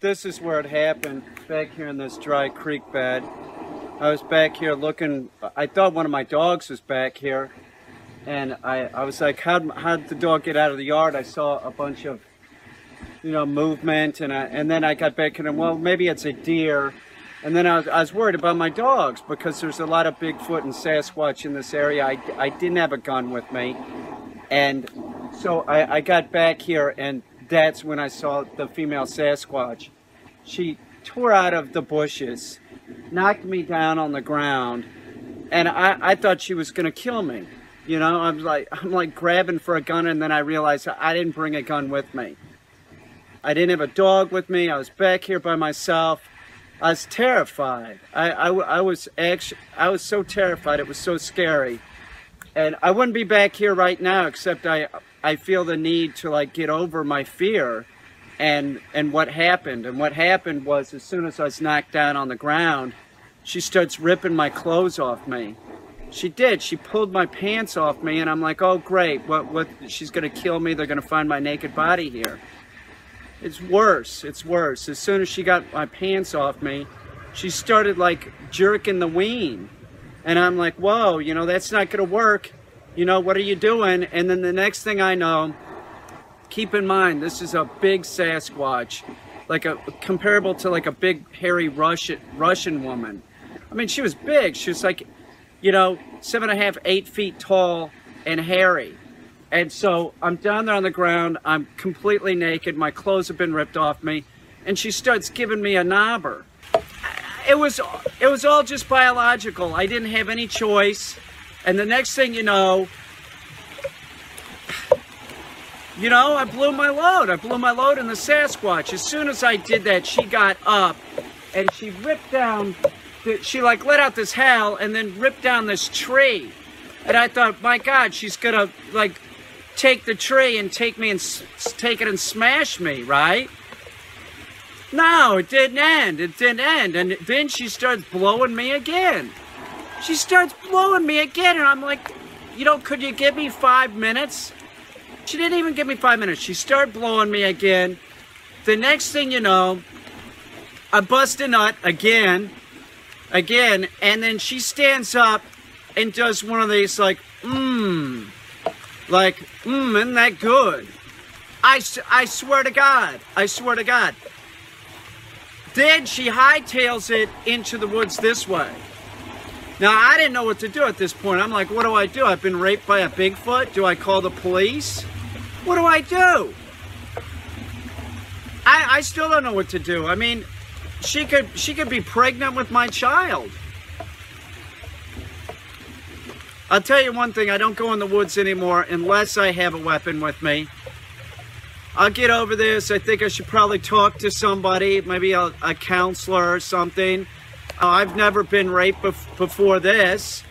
This is where it happened, back here in this dry creek bed. I was back here looking, I thought one of my dogs was back here. And I, I was like, how'd, how'd the dog get out of the yard? I saw a bunch of, you know, movement. And, I, and then I got back and, well, maybe it's a deer. And then I was, I was worried about my dogs because there's a lot of Bigfoot and Sasquatch in this area. I, I didn't have a gun with me. And so I, I got back here and that's when I saw the female Sasquatch. She tore out of the bushes, knocked me down on the ground, and I, I thought she was gonna kill me. You know, I'm like I'm like grabbing for a gun, and then I realized I didn't bring a gun with me. I didn't have a dog with me. I was back here by myself. I was terrified. I, I, I was actually I was so terrified. It was so scary, and I wouldn't be back here right now except I I feel the need to like get over my fear. And and what happened? And what happened was as soon as I was knocked down on the ground she starts ripping my clothes off me. She did. She pulled my pants off me and I'm like oh great. What what she's gonna kill me. They're gonna find my naked body here. It's worse. It's worse. As soon as she got my pants off me she started like jerking the ween and I'm like whoa you know that's not gonna work you know, what are you doing? And then the next thing I know, keep in mind, this is a big Sasquatch, like a comparable to like a big hairy Russian Russian woman. I mean, she was big. She was like, you know, seven and a half, eight feet tall and hairy. And so I'm down there on the ground. I'm completely naked. My clothes have been ripped off me. And she starts giving me a knobber. It was, it was all just biological. I didn't have any choice. And the next thing you know, you know, I blew my load. I blew my load in the Sasquatch. As soon as I did that, she got up and she ripped down, she like let out this howl and then ripped down this tree. And I thought, my God, she's gonna like take the tree and take me and take it and smash me, right? No, it didn't end. It didn't end. And then she starts blowing me again. She starts blowing me again, and I'm like, you know, could you give me five minutes? She didn't even give me five minutes. She started blowing me again. The next thing you know, I bust a nut again, again, and then she stands up and does one of these like, mmm, like, mmm, isn't that good? I, I swear to God, I swear to God. Then she hightails it into the woods this way. Now, I didn't know what to do at this point. I'm like, what do I do? I've been raped by a Bigfoot. Do I call the police? What do I do? I, I still don't know what to do. I mean, she could she could be pregnant with my child. I'll tell you one thing, I don't go in the woods anymore unless I have a weapon with me. I'll get over this. I think I should probably talk to somebody, maybe a, a counselor or something. I've never been raped bef before this.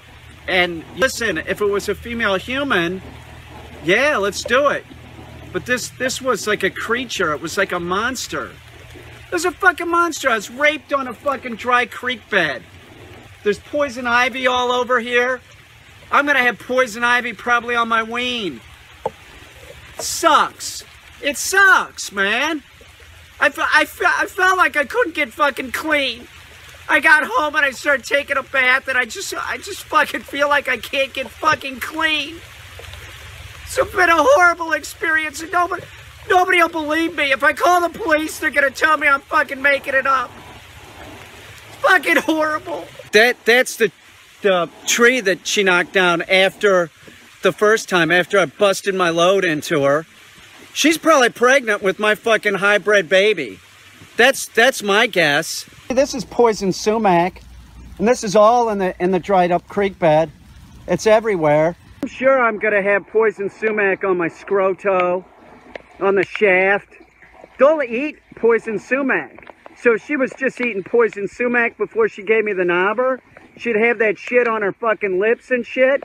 And listen, if it was a female human, yeah, let's do it. But this this was like a creature. It was like a monster. It was a fucking monster. I was raped on a fucking dry creek bed. There's poison ivy all over here. I'm gonna have poison ivy probably on my ween. Sucks. It sucks, man. I, I, I felt like I couldn't get fucking clean. I got home and I started taking a bath and I just I just fucking feel like I can't get fucking clean. It's been a horrible experience and nobody nobody will believe me. If I call the police, they're gonna tell me I'm fucking making it up. It's fucking horrible. That that's the the tree that she knocked down after the first time, after I busted my load into her. She's probably pregnant with my fucking hybrid baby. That's that's my guess. This is poison sumac, and this is all in the in the dried up creek bed. It's everywhere. I'm sure I'm gonna have poison sumac on my scroto, on the shaft. Don't eat poison sumac. So she was just eating poison sumac before she gave me the knobber. She'd have that shit on her fucking lips and shit.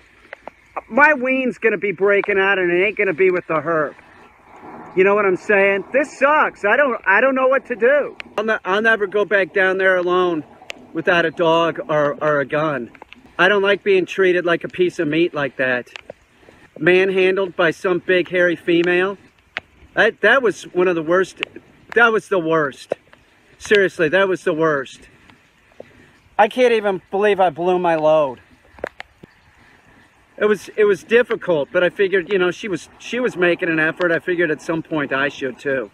My ween's gonna be breaking out and it ain't gonna be with the herb. You know what I'm saying? This sucks. I don't I don't know what to do. I'll, I'll never go back down there alone without a dog or, or a gun. I don't like being treated like a piece of meat like that. Manhandled by some big hairy female. That, that was one of the worst. That was the worst. Seriously, that was the worst. I can't even believe I blew my load. It was it was difficult, but I figured, you know, she was she was making an effort. I figured at some point I should too.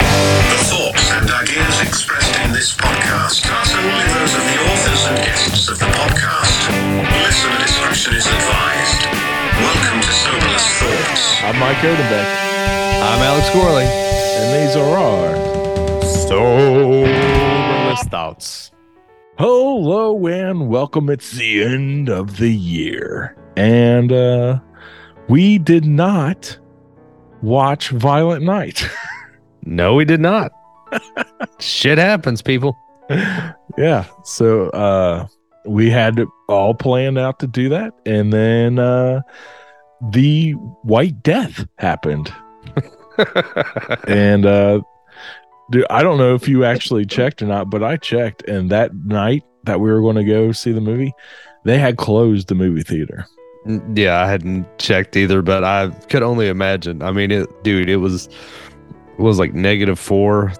The thoughts and ideas expressed in this podcast are solely those of the authors and guests of the podcast. Listener discretion is advised. Welcome to Soberless Thoughts. I'm Mike Odenbeck, I'm Alex Gorley. and these are our Soberless thoughts. Hello and welcome. It's the end of the year, and uh we did not watch Violent Night. No, we did not. Shit happens, people. yeah, so uh we had all planned out to do that, and then uh the White Death happened. and uh dude i don't know if you actually checked or not but i checked and that night that we were going to go see the movie they had closed the movie theater yeah, I hadn't checked either, but I could only imagine. I mean, it, dude, it was it was like negative four,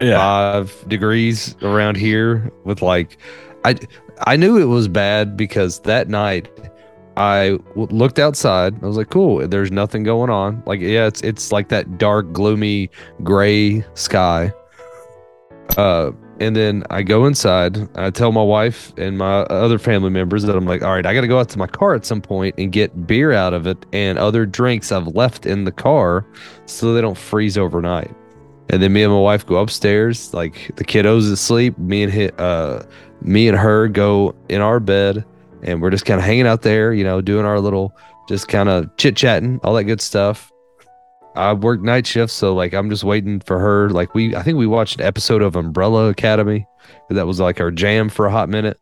five degrees around here with like, I I knew it was bad because that night I w- looked outside. I was like, cool. There's nothing going on. Like, yeah, it's it's like that dark, gloomy, gray sky. Uh, and then I go inside. I tell my wife and my other family members that I'm like, all right, I got to go out to my car at some point and get beer out of it and other drinks I've left in the car so they don't freeze overnight. And then me and my wife go upstairs, like the kiddos asleep. Me and hi- uh, me and her go in our bed, and we're just kind of hanging out there, you know, doing our little, just kind of chit chatting, all that good stuff. I work night shifts, so like I'm just waiting for her. Like we, I think we watched an episode of Umbrella Academy. That was like our jam for a hot minute.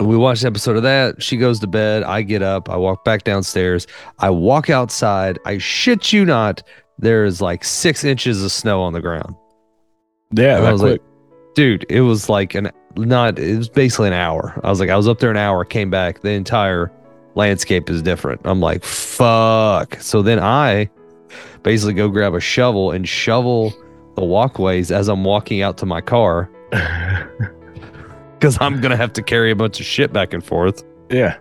We watched an episode of that. She goes to bed. I get up. I walk back downstairs. I walk outside. I shit you not. There is like six inches of snow on the ground. yeah that was quick. like, dude, it was like an not. It was basically an hour. I was like, I was up there an hour. Came back. The entire landscape is different. I'm like, fuck. So then I basically go grab a shovel and shovel the walkways as I'm walking out to my car because I'm gonna have to carry a bunch of shit back and forth. yeah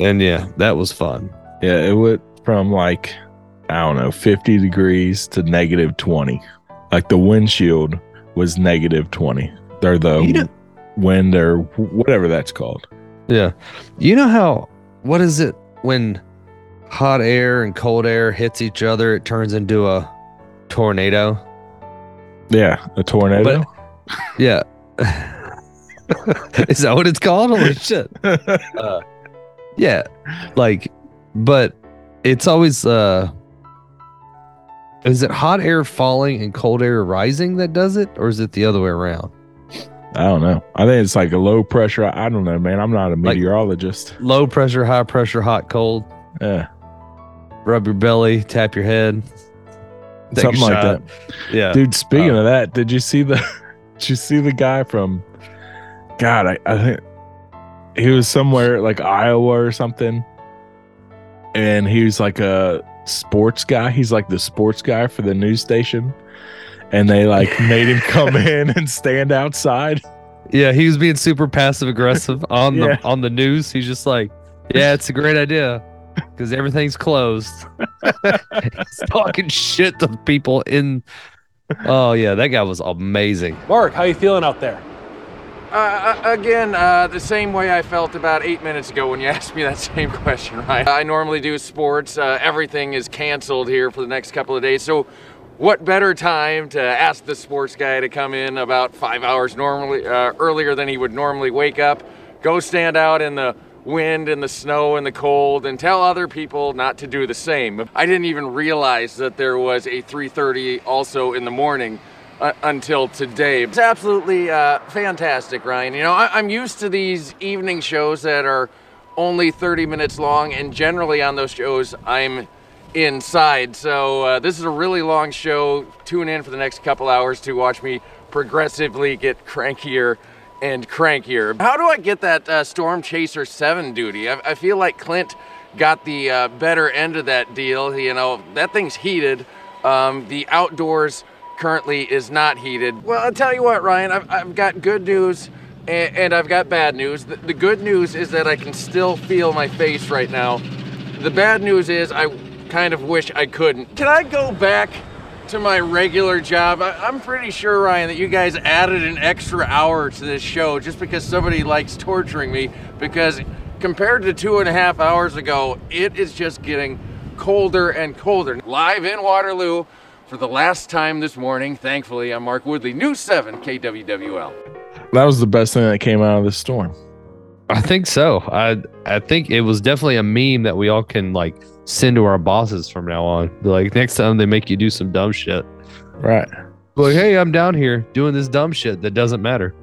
And yeah, that was fun. yeah it went from like i don't know 50 degrees to negative 20 like the windshield was negative 20 or the You know- wind or whatever that's called Yeah. You know how what is it when hot air and cold air hits each other, it turns into a tornado? yeah a tornado Yeah. is that what it's called? Holy shit. Uh, yeah. Like, but it's always uh is it hot air falling and cold air rising that does it? Or is it the other way around? I don't know i think it's like a low pressure i, don't know man i'm not a Like- meteorologist Low pressure, high pressure, hot, cold. yeah Rub your belly, tap your head. something like shot. that Yeah. Dude, speaking Uh, of that, did you see the did you see the guy from God, I, I think he was somewhere like Iowa or something. And he was like a sports guy. He's like the sports guy for the news station. And they like made him come in and stand outside. Yeah, he was being super passive aggressive on Yeah. the on the news. He's just like, "Yeah, it's a great idea because everything's closed." He's talking shit to people in. Oh yeah, that guy was amazing. Mark, how you feeling out there? Uh, uh, again, uh, the same way I felt about eight minutes ago when you asked me that same question, right? I normally do sports. Uh, everything is canceled here for the next couple of days. So, what better time to ask the sports guy to come in about five hours normally uh, earlier than he would normally wake up, go stand out in the wind and the snow and the cold, and tell other people not to do the same. I didn't even realize that there was a 3:30 also in the morning uh, until today. It's absolutely uh, fantastic, Ryan. You know, I- I'm used to these evening shows that are only 30 minutes long, and generally on those shows, I'm inside. So uh, this is a really long show. Tune in for the next couple hours to watch me progressively get crankier and crankier. How do I get that uh, Storm Chaser 7 duty? I, I feel like Clint got the uh, better end of that deal. You know, that thing's heated. Um, the outdoors currently is not heated. Well, I'll tell you what, Ryan, I've, I've got good news and, and I've got bad news. The, the good news is that I can still feel my face right now. The bad news is I kind of wish I couldn't. Can I go back to my regular job? I, I'm pretty sure, Ryan, that you guys added an extra hour to this show just because somebody likes torturing me. Because compared to two and a half hours ago, it is just getting colder and colder. Live in Waterloo for the last time this morning. Thankfully, I'm Mark Woodley, News 7 KWWL. That was the best thing that came out of this storm. I think so. I I think it was definitely a meme that we all can like send to our bosses from now on. Like next time they make you do some dumb shit. Right. Like, hey, I'm down here doing this dumb shit that doesn't matter.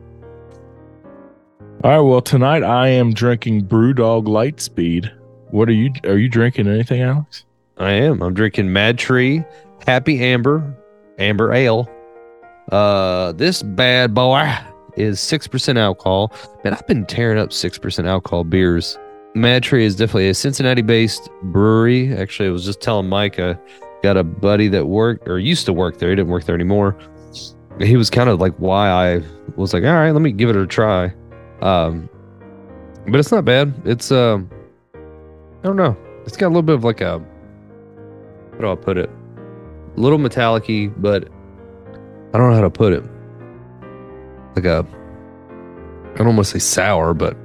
All right. Well, tonight I am drinking BrewDog Lightspeed. What are you? Are you drinking anything, Alex? I am. I'm drinking MadTree Happy Amber Amber Ale. Uh, this bad boy is six percent alcohol. Man, I've been tearing up six percent alcohol beers. MadTree is definitely a Cincinnati-based brewery. Actually, I was just telling Mike, I got a buddy that worked or used to work there. He didn't work there anymore. He was kind of like why I was like, all right, let me give it a try. Um, but it's not bad. It's um, I don't know. It's got a little bit of like a, how do I put it? A little metallic-y, but I don't know how to put it. Like a, I don't want to say sour, but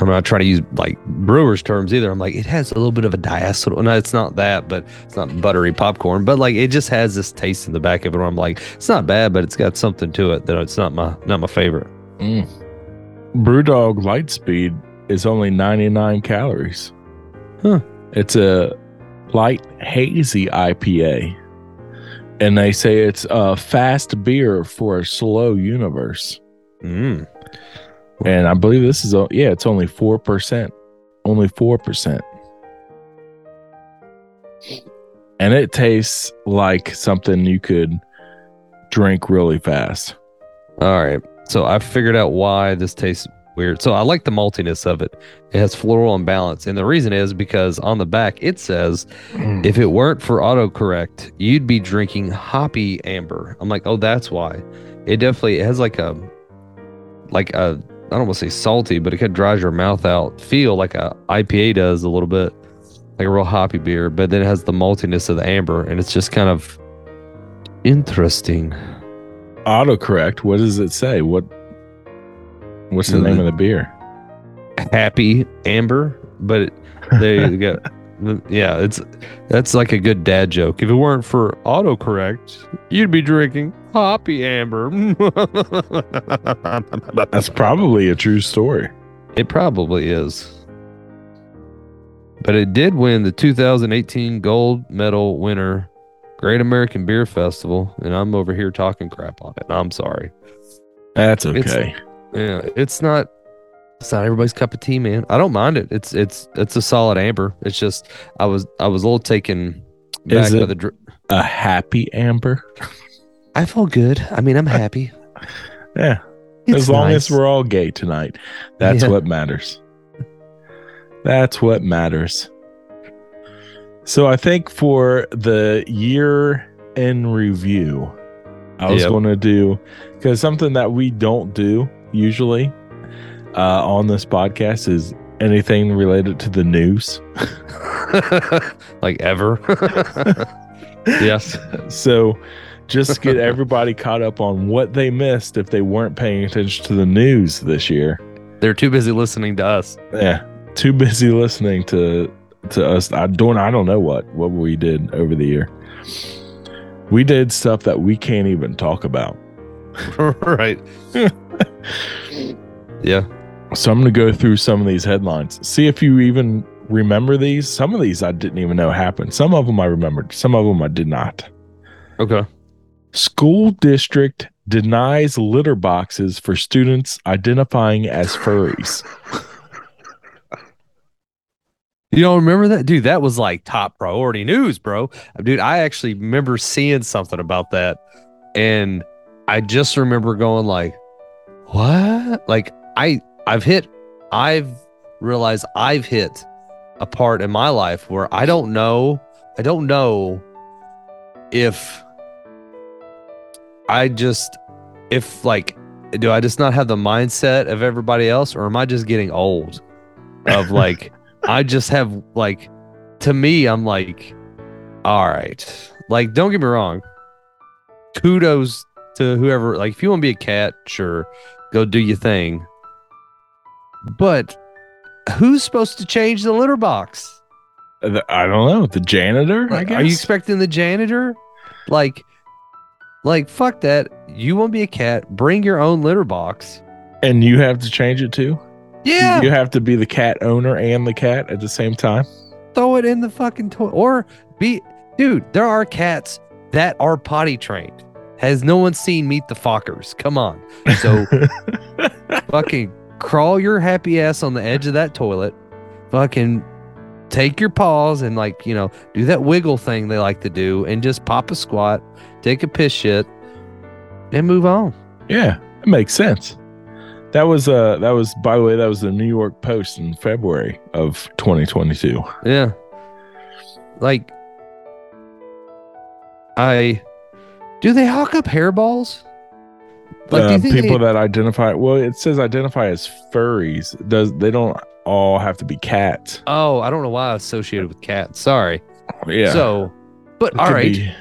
I'm not trying to use like brewer's terms either. I'm like, it has a little bit of a diacetyl. No, it's not that, but it's not buttery popcorn. But like, it just has this taste in the back of it. Where I'm like, it's not bad, but it's got something to it that it's not my not my favorite. Mm. BrewDog Lightspeed is only 99 calories. Huh. It's a light hazy IPA. And they say it's a fast beer for a slow universe. Mm. And I believe this is, a, yeah, it's only 4%. Only 4%. And it tastes like something you could drink really fast. All right. So I figured out why this tastes weird. So I like the maltiness of it. It has floral and balance. And the reason is because on the back it says mm. if it weren't for autocorrect, you'd be drinking hoppy amber. I'm like, oh, that's why. It definitely it has like a like a I don't want to say salty, but it kind of dries your mouth out. Feel like a IPA does a little bit, like a real hoppy beer. But then it has the maltiness of the amber, and it's just kind of interesting. Autocorrect, what does it say? What What's the name of the beer? Happy amber, but it, there you go. Yeah, it's that's like a good dad joke. If it weren't for autocorrect, you'd be drinking hoppy amber. That's probably a true story. It probably is. But it did win the 2018 gold medal winner, Great American Beer Festival, and I'm over here talking crap on it. I'm sorry. That's It's- okay. Yeah, it's not it's not everybody's cup of tea, man. I don't mind it. It's it's it's a solid amber. It's just I was I was a little taken back by the dr- a happy amber. I feel good. I mean, I'm happy. Yeah. It's as long nice. as we're all gay tonight. That's Yeah. what matters. That's what matters. So I think for the year in review, I was Yep. going to do because something that we don't do usually uh, on this podcast is anything related to the news. like ever. yes. So just get everybody caught up on what they missed if they weren't paying attention to the news this year. They're too busy listening to us. Yeah, too busy listening to to us. I don't. I don't know what what we did over the year. We did stuff that we can't even talk about. right. yeah. So I'm going to go through some of these headlines. See if you even remember these. Some of these I didn't even know happened. Some of them I remembered. Some of them I did not. Okay. School district denies litter boxes for students identifying as furries. You don't remember that? Dude, that was like top priority news, bro. Dude, I actually remember seeing something about that. And I just remember going like, what? Like I I've hit I've realized I've hit a part in my life where I don't know I don't know if I just if like do I just not have the mindset of everybody else or am I just getting old? Of like I just have like to me I'm like all right. Like don't get me wrong. Kudos to whoever like if you want to be a cat, sure, go do your thing. But who's supposed to change the litter box? The- I don't know. The janitor, I guess. Are you expecting the janitor? Like, like fuck that. You want to be a cat? Bring your own litter box. and you have to change it too? Yeah, You have to be the cat owner and the cat at the same time? throw it in the fucking toilet or be, dude. There are cats that are potty trained. Has no one seen Meet the Fockers? Come on. So fucking crawl your happy ass on the edge of that toilet. Fucking take your paws and like you know do that wiggle thing they like to do and just pop a squat, take a piss shit, and move on. yeah, it makes sense. That was uh that was by the way, that was the New York Post in February of 2022. Yeah. Like I do they hawk up hairballs? Like uh, people they- that identify well, it says identify as furries. Does they don't all have to be cats. Oh, I don't know why I associated with cats. Sorry. Yeah. So but It all right. be-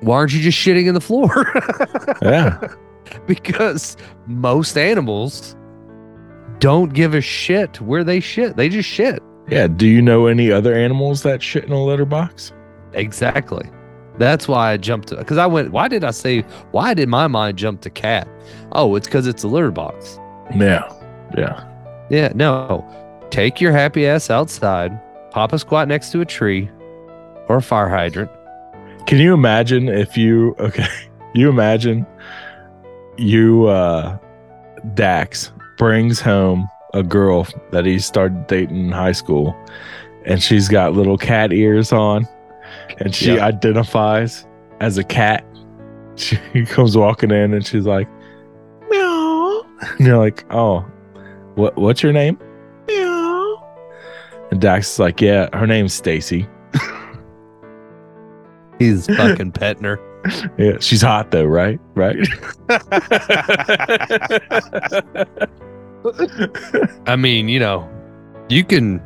Why aren't you just shitting in the floor? yeah. because most animals don't give a shit where they shit. They just shit. Yeah. Do you know any other animals that shit in a litter box? Exactly. That's why I jumped to because I went, why did I say why did my mind jump to cat? Oh, it's because it's a litter box. Yeah. Yeah. Yeah, no. Take your happy ass outside, pop a squat next to a tree or a fire hydrant. Can you imagine if you okay? You imagine you uh Dax brings home a girl that he started dating in high school and she's got little cat ears on and she Yeah. identifies as a cat. She comes walking in and she's like meow and you're like, "Oh, what what's your name?" Meow. And Dax is like, "Yeah, her name's Stacy." He's fucking petting her. Yeah, she's hot though, right? Right. I mean, you know, you can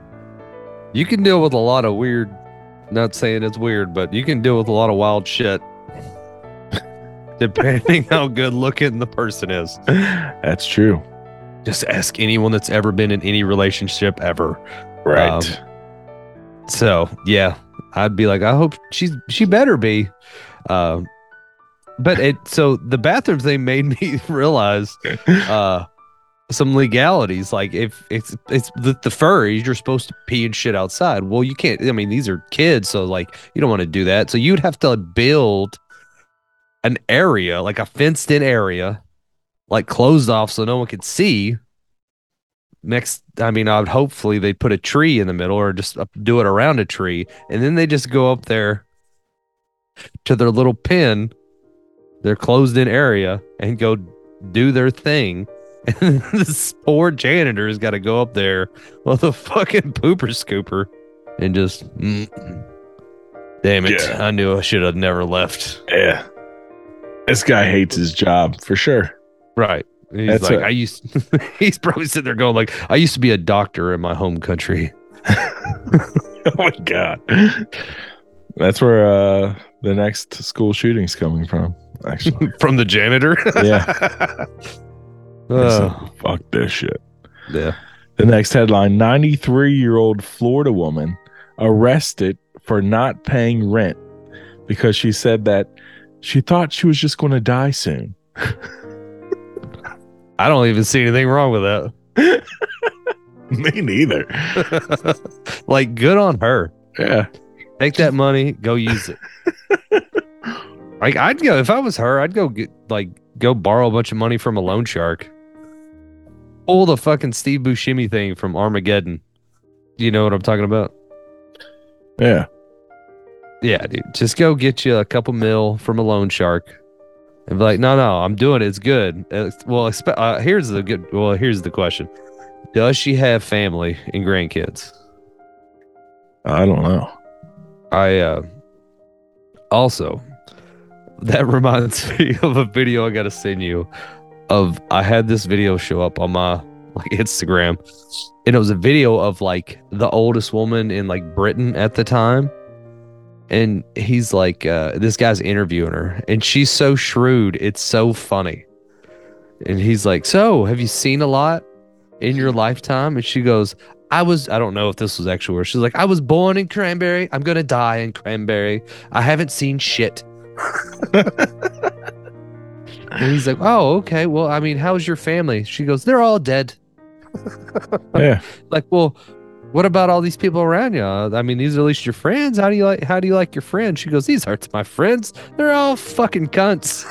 you can deal with a lot of weird not saying it's weird, but you can deal with a lot of wild shit. Depending how good looking the person is. That's true. Just ask anyone that's ever been in any relationship ever. Right. Um, So yeah, I'd be like, I hope she's she better be. Uh, but it so the bathroom thing made me realize uh some legalities. Like if it's it's the, the furries, you're supposed to pee and shit outside. Well, you can't. I mean, these are kids, so like you don't want to do that. So you'd have to build an area, like a fenced in area, like closed off so no one could see. Next, I mean, I would hopefully they put a tree in the middle or just do it around a tree, and then they just go up there to their little pen, their closed in area, and go do their thing. And this poor janitor's got to go up there with a fucking pooper scooper and just, mm, damn it! Yeah. I knew I should have never left. yeah. This guy hates his job for sure. Right. He's That's like, a- I used. he's probably sitting there going like, I used to be a doctor in my home country. Oh my god. That's where uh the next school shooting's coming from, actually. From the janitor. Yeah. Oh, fuck this shit. yeah. The next headline 93 year old Florida woman arrested for not paying rent because she said that she thought she was just going to die soon. I don't even see anything wrong with that. Me neither. like, good on her. Yeah. Take that money, go use it. like, I'd go if I was her. I'd go get like go borrow a bunch of money from a loan shark. Pull the fucking Steve Buscemi thing from Armageddon. You know what I'm talking about? Yeah. Yeah, dude. Just go get you a couple mil from a loan shark, and be like, no, no, I'm doing it. It's good. Uh, well, expe- uh, here's the good. Well, here's the question: Does she have family and grandkids? I don't know. I uh also that reminds me of a video I got to send you. Of I had this video show up on my like Instagram, and it was a video of like the oldest woman in like Britain at the time, and he's like, uh, this guy's interviewing her, and she's so shrewd, it's so funny, and he's like, so have you seen a lot in your lifetime? And she goes, I was, I don't know if this was actually where she's like, I was born in Cranberry. I'm to die in Cranberry. I haven't seen shit. and he's like, Oh, okay. Well, I mean, how's your family? She goes, They're all dead. Yeah. Like, well, what about all these people around you? I mean, these are at least your friends. How do you like, how do you like your friends? She goes, These aren't my friends. They're all fucking cunts.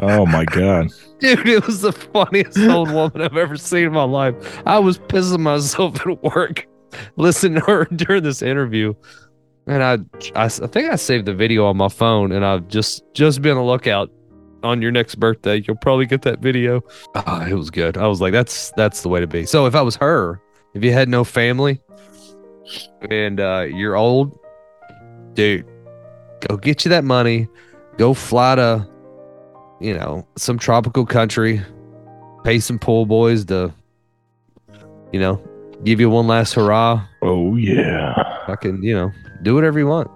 Oh my god. Dude, it was the funniest old woman I've ever seen in my life. I was pissing myself at work listening to her during this interview. And I, I, I think I saved the video on my phone, and I've just just be on the lookout on your next birthday. You'll probably get that video. Ah, it was good. I was like, that's that's the way to be. So if I was her, if you had no family, and uh, you're old, dude, go get you that money. Go fly to you know, some tropical country, pay some pool boys to, you know, give you one last hurrah. Oh yeah. Fucking, you know, do whatever you want.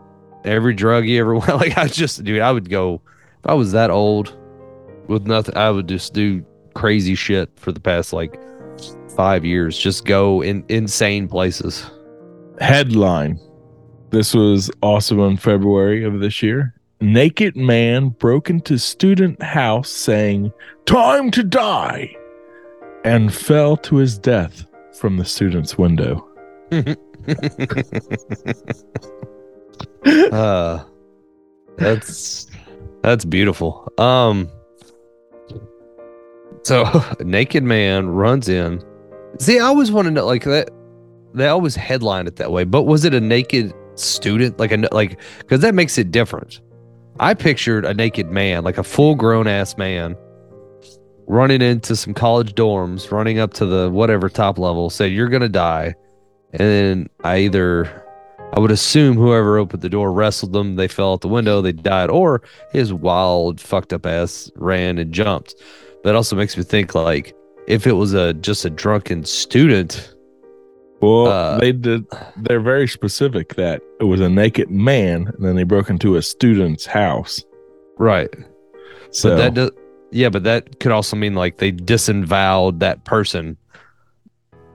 Every drug you ever want. Like, I just, dude, I would go, if I was that old with nothing, I would just do crazy shit for the past like five years. Just go in insane places. Headline. This was also in February of this year. Naked man broke into student house saying, Time to die, and fell to his death from the student's window. uh that's that's beautiful um so a naked man runs in. See i always want to like that they always headline it that way but was it a naked student? Like a like because that makes it different. I pictured a naked man like a full grown ass man running into some college dorms running up to the whatever top level said you're gonna die. And then i either I would assume whoever opened the door wrestled them, they fell out the window, they died, or his wild, fucked up ass ran and jumped. It also makes me think like if it was a just a drunken student. Well, Uh, they did. They're very specific that it was a naked man, and then they broke into a student's house. Right. So But that does yeah, but that could also mean like they disavowed that person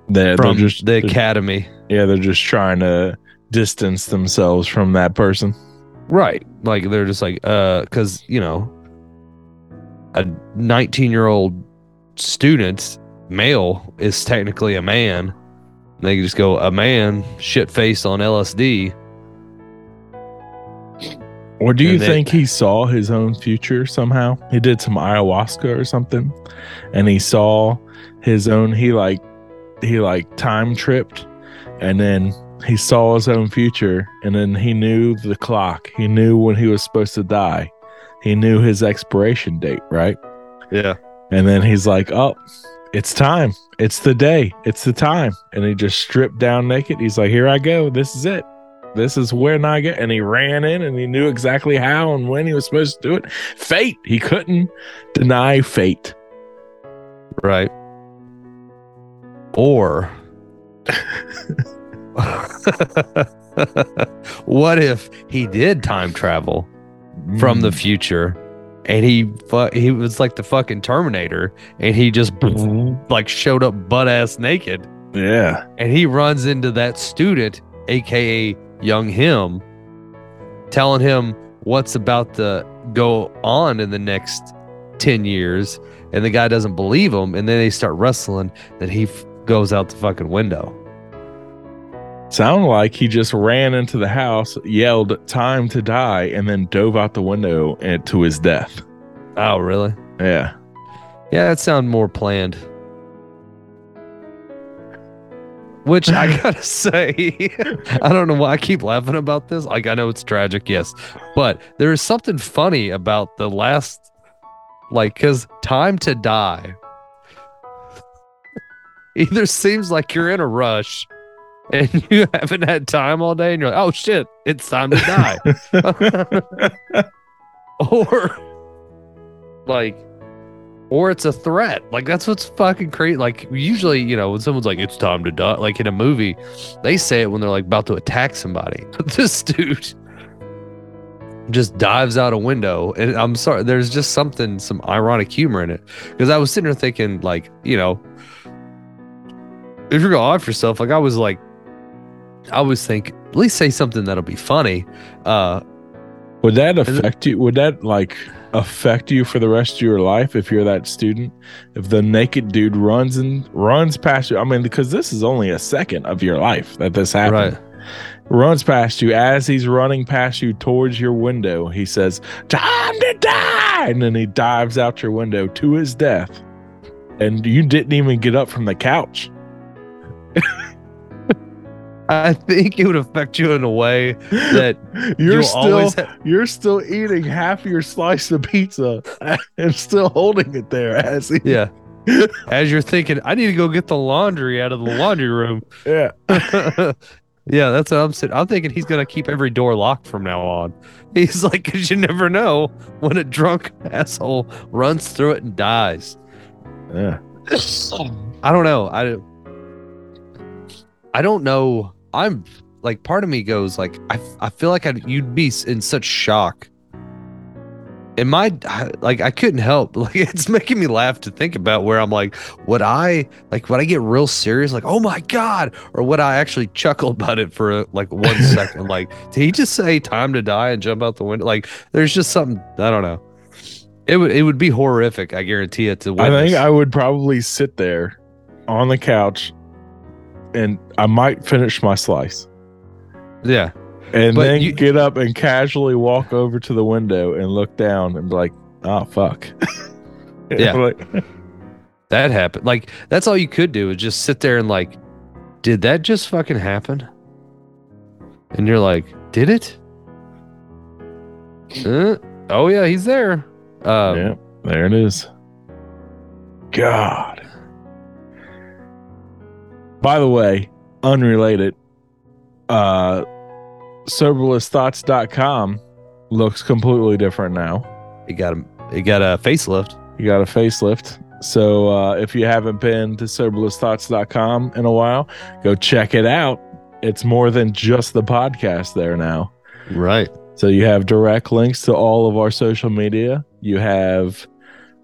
they're, from they're just the academy. yeah, they're just trying to distance themselves from that person. Right. Like they're just like, uh, because, you know, a 19 year old student, male, is technically a man. They can just go, a man, shit face on LSD. Or do you then- think he saw his own future somehow? He did some ayahuasca or something, and he saw his own. He like he like time tripped, and then he saw his own future, and then he knew the clock. He knew when he was supposed to die. He knew his expiration date, right? Yeah. And then he's like, "Oh, it's time. It's the day. It's the time." And he just stripped down naked. He's like, "Here I go. This is it. This is when I get." And he ran in, and he knew exactly how and when he was supposed to do it. Fate. He couldn't deny fate. Right. Or what if he did time travel from the mm. future and he fu- he was like the fucking Terminator and he just mm-hmm. like showed up butt ass naked. Yeah. and he runs into that student aka young him telling him what's about to go on in the next 10 years and the guy doesn't believe him and then they start wrestling then he f- goes out the fucking window Sound like he just ran into the house, yelled "Time to die," and then dove out the window and to his death. oh really? Yeah. yeah that sounded more planned. Which i gotta say i don't know why i keep laughing about this. Like i know it's tragic yes. But there is something funny about the last like because time to die. Either seems like you're in a rush and you haven't had time all day and you're like oh shit it's time to die or like or it's a threat. Like that's what's fucking crazy. Like usually, you know, when someone's like, "It's time to die," like in a movie, they say it when they're like about to attack somebody. But this dude just dives out a window, and I'm sorry, there's just something, some ironic humor in it. Because I was sitting there thinking, like, you know, if you're gonna off yourself, like I was like, I always think at least say something that'll be funny. Uh, would that affect you? Would that like affect you for the rest of your life if you're that student? If the naked dude runs and runs past you, I mean, because this is only a second of your life that this happened. Right. Runs past you as he's running past you towards your window. He says, "Time to die!" and then he dives out your window to his death, and you didn't even get up from the couch. I think it would affect you in a way that you're still ha- you're still eating half your slice of pizza and still holding it there as he- yeah. As you're thinking, I need to go get the laundry out of the laundry room. Yeah. yeah, that's what I'm saying. I'm thinking he's gonna keep every door locked from now on. He's like, cause you never know when a drunk asshole runs through it and dies. Yeah. I don't know. I I don't know. I'm like, part of me goes like, I, I feel like I'd, you'd be in such shock. And my, like, I couldn't help. Like, it's making me laugh to think about where I'm like, would I, like, would I get real serious? Like, oh my God. Or would I actually chuckle about it for like one second? Like, did he just say time to die and jump out the window? Like, there's just something, I don't know. It would, it would be horrific. I guarantee it to witness. I think I would probably sit there on the couch and I might finish my slice. Yeah. And but then you, get up and casually walk over to the window and look down and be like, oh, fuck. yeah. like, that happened. Like, that's all you could do is just sit there and, like, did that just fucking happen? And you're like, did it? Uh, oh, yeah, he's there. Um, yeah, there it is. God. By the way, unrelated, uh, soberlessthoughts.com looks completely different now. It got a it got a facelift. You got a facelift. So uh, if you haven't been to soberlessthoughts.com in a while, go check it out. It's more than just the podcast there now. Right. So you have direct links to all of our social media. You have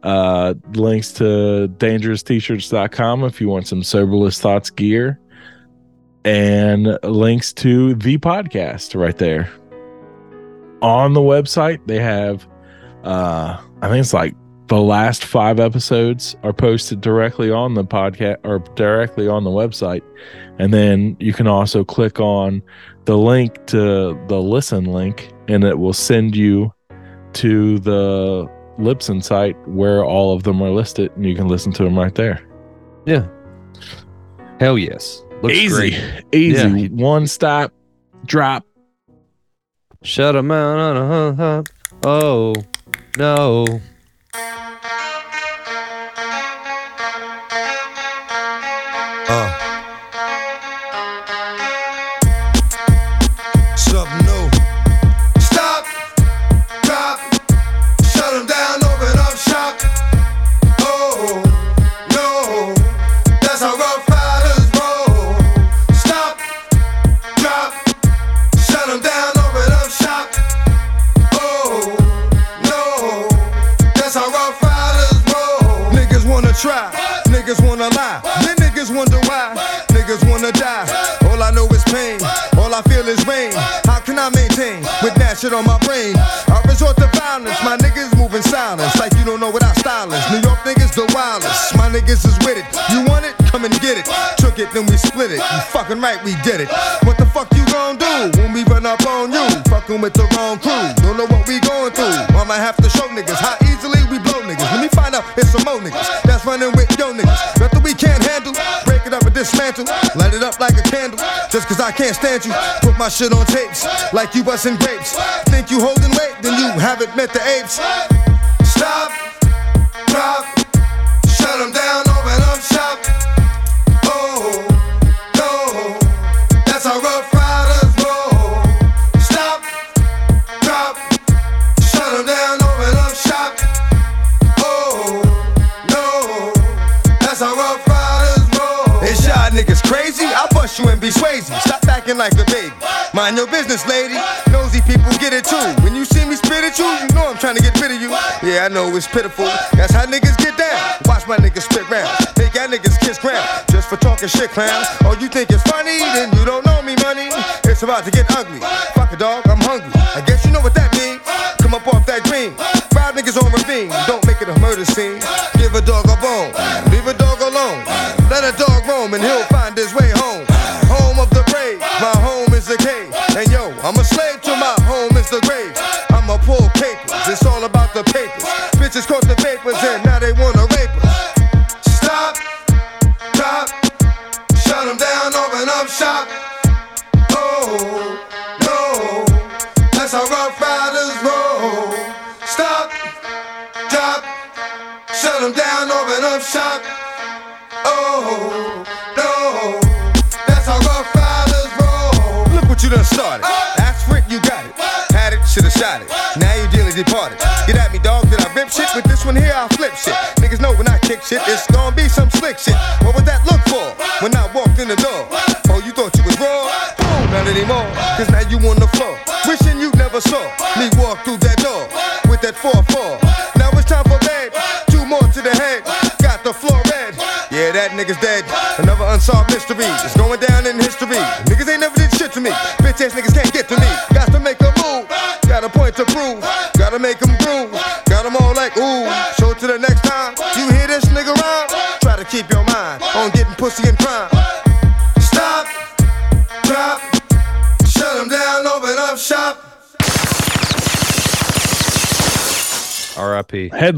uh, links to dangeroust-shirts.com if you want some soberless thoughts gear, and links to the podcast right there. On the website, they have, uh, I think it's like the last five episodes are posted directly on the podcast or directly on the website. And then you can also click on the link to the listen link, and it will send you to the Libsyn site where all of them are listed, and you can listen to them right there. Yeah. Hell yes. Looks easy, great. easy. Yeah. One stop, drop. Shut them out on a hop. Oh no. Uh. Shit on my brain. I resort to violence, my niggas moving silence. Like you don't know what I style is. New York niggas the wildest. My niggas is with it. You want it? Come and get it. Took it, then we split it. You fucking right, we did it. What the fuck you gon' do when we run up on you? Fucking with the wrong crew. Don't know what we going through. I might have to show niggas how cause I can't stand you. Put my shit on tapes like you busting grapes. Think you holding weight, then you haven't met the apes. Stop, pitiful. That's how niggas get down. Watch my niggas spit round. Make y'all niggas kiss ground. Just for talking shit, clowns. Oh, you think it's funny? Then you don't know me, money. It's about to get ugly.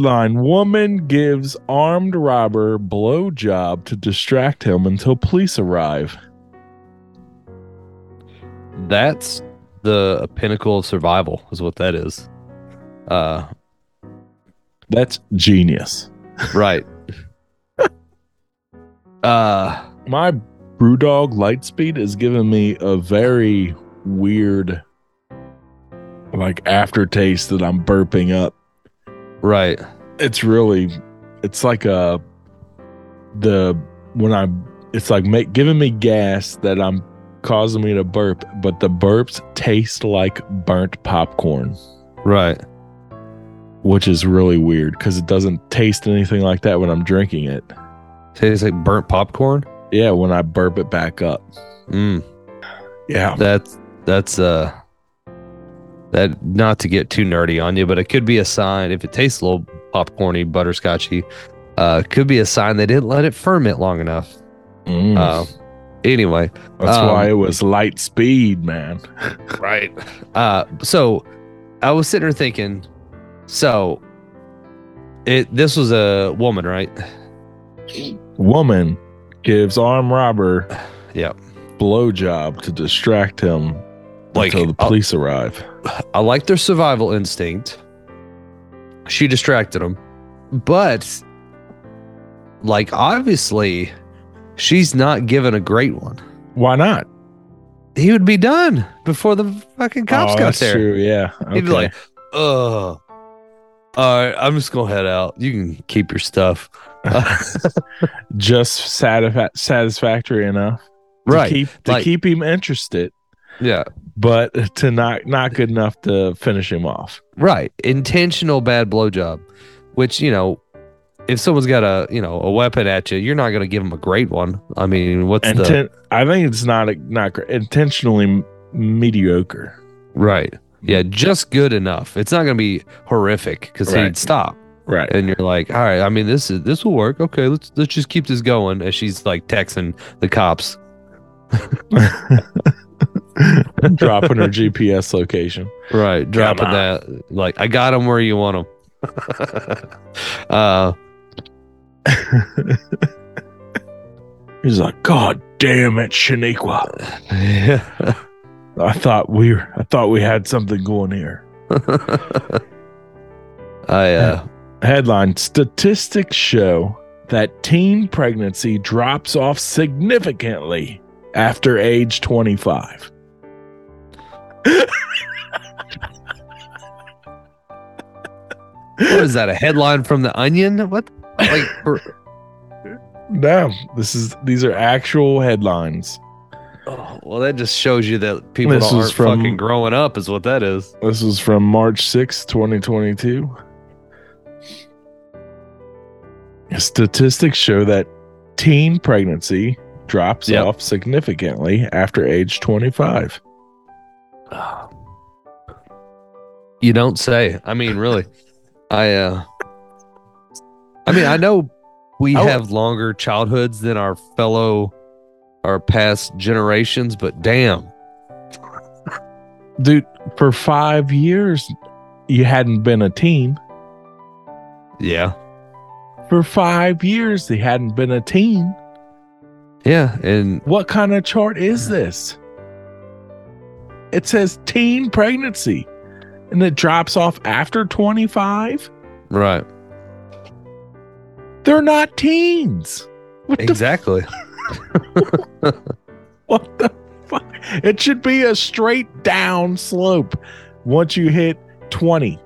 Headline Woman gives armed robber blowjob to distract him until police arrive. That's the pinnacle of survival, is what that is. Uh, That's genius. right. uh, My Brewdog Lightspeed is giving me a very weird, like, aftertaste that I'm burping up. Right. It's really, it's like a, the, when I, it's like make, giving me gas that I'm causing me to burp, but the burps taste like burnt popcorn. Right. which is really weird because it doesn't taste anything like that when I'm drinking it. Tastes like burnt popcorn. Yeah, when I burp it back up. Mm. Yeah. That's that's uh that not to get too nerdy on you, but it could be a sign if it tastes a little popcorny, butterscotchy. Uh, could be a sign they didn't let it ferment long enough. Mm. Uh, anyway, That's um, why it was light speed, man. right. Uh, so I was sitting there thinking, so it this was a woman, right? Woman gives armed robber Yep. blowjob to distract him Like, until the I'll- police arrive. I like their survival instinct. She distracted him, but like obviously, she's not given a great one. Why not? He would be done before the fucking cops oh, got that's there. true. Yeah. He'd be like, "Ugh, all right, I'm just gonna head out. You can keep your stuff." just satisfa- satisfactory enough to right? keep to like- keep him interested, Yeah. But to not not good enough to finish him off. Right. Intentional bad blowjob, which, you know, if someone's got a, you know, a weapon at you, you're not going to give them a great one. I mean, what's the I think it's not a, not gr- intentionally mediocre. right? Yeah, just good enough. It's not going to be horrific because Right. he'd stop, Right. and you're like, all right. I mean, this is this will work. Okay, let's let's just keep this going. As she's like texting the cops. Dropping her GPS location. Right, dropping that. Like, I got them where you want them. uh, He's like, God damn it, Shaniqua. yeah. I thought we were, I thought we had something going here. I uh, Headline Statistics show that teen pregnancy drops off significantly after age 25. What is that? A headline from the Onion? What? Like, for- No, this is these are actual headlines. oh, Well, that just shows you that people This aren't from- fucking growing up, is what that is. This is from March sixth, 2022. Statistics show that teen pregnancy drops Yep. off significantly after age 25. You don't say. I mean, really. I uh I mean, I know we I wa- have longer childhoods than our fellow our past generations, but damn. Dude, for five years, you hadn't been a teen. Yeah. For five years, they hadn't been a teen. Yeah, and What kind of chart is this? It says teen pregnancy and it drops off after 25. right. They're not teens. What the Exactly. What the fuck? It should be a straight down slope once you hit 20.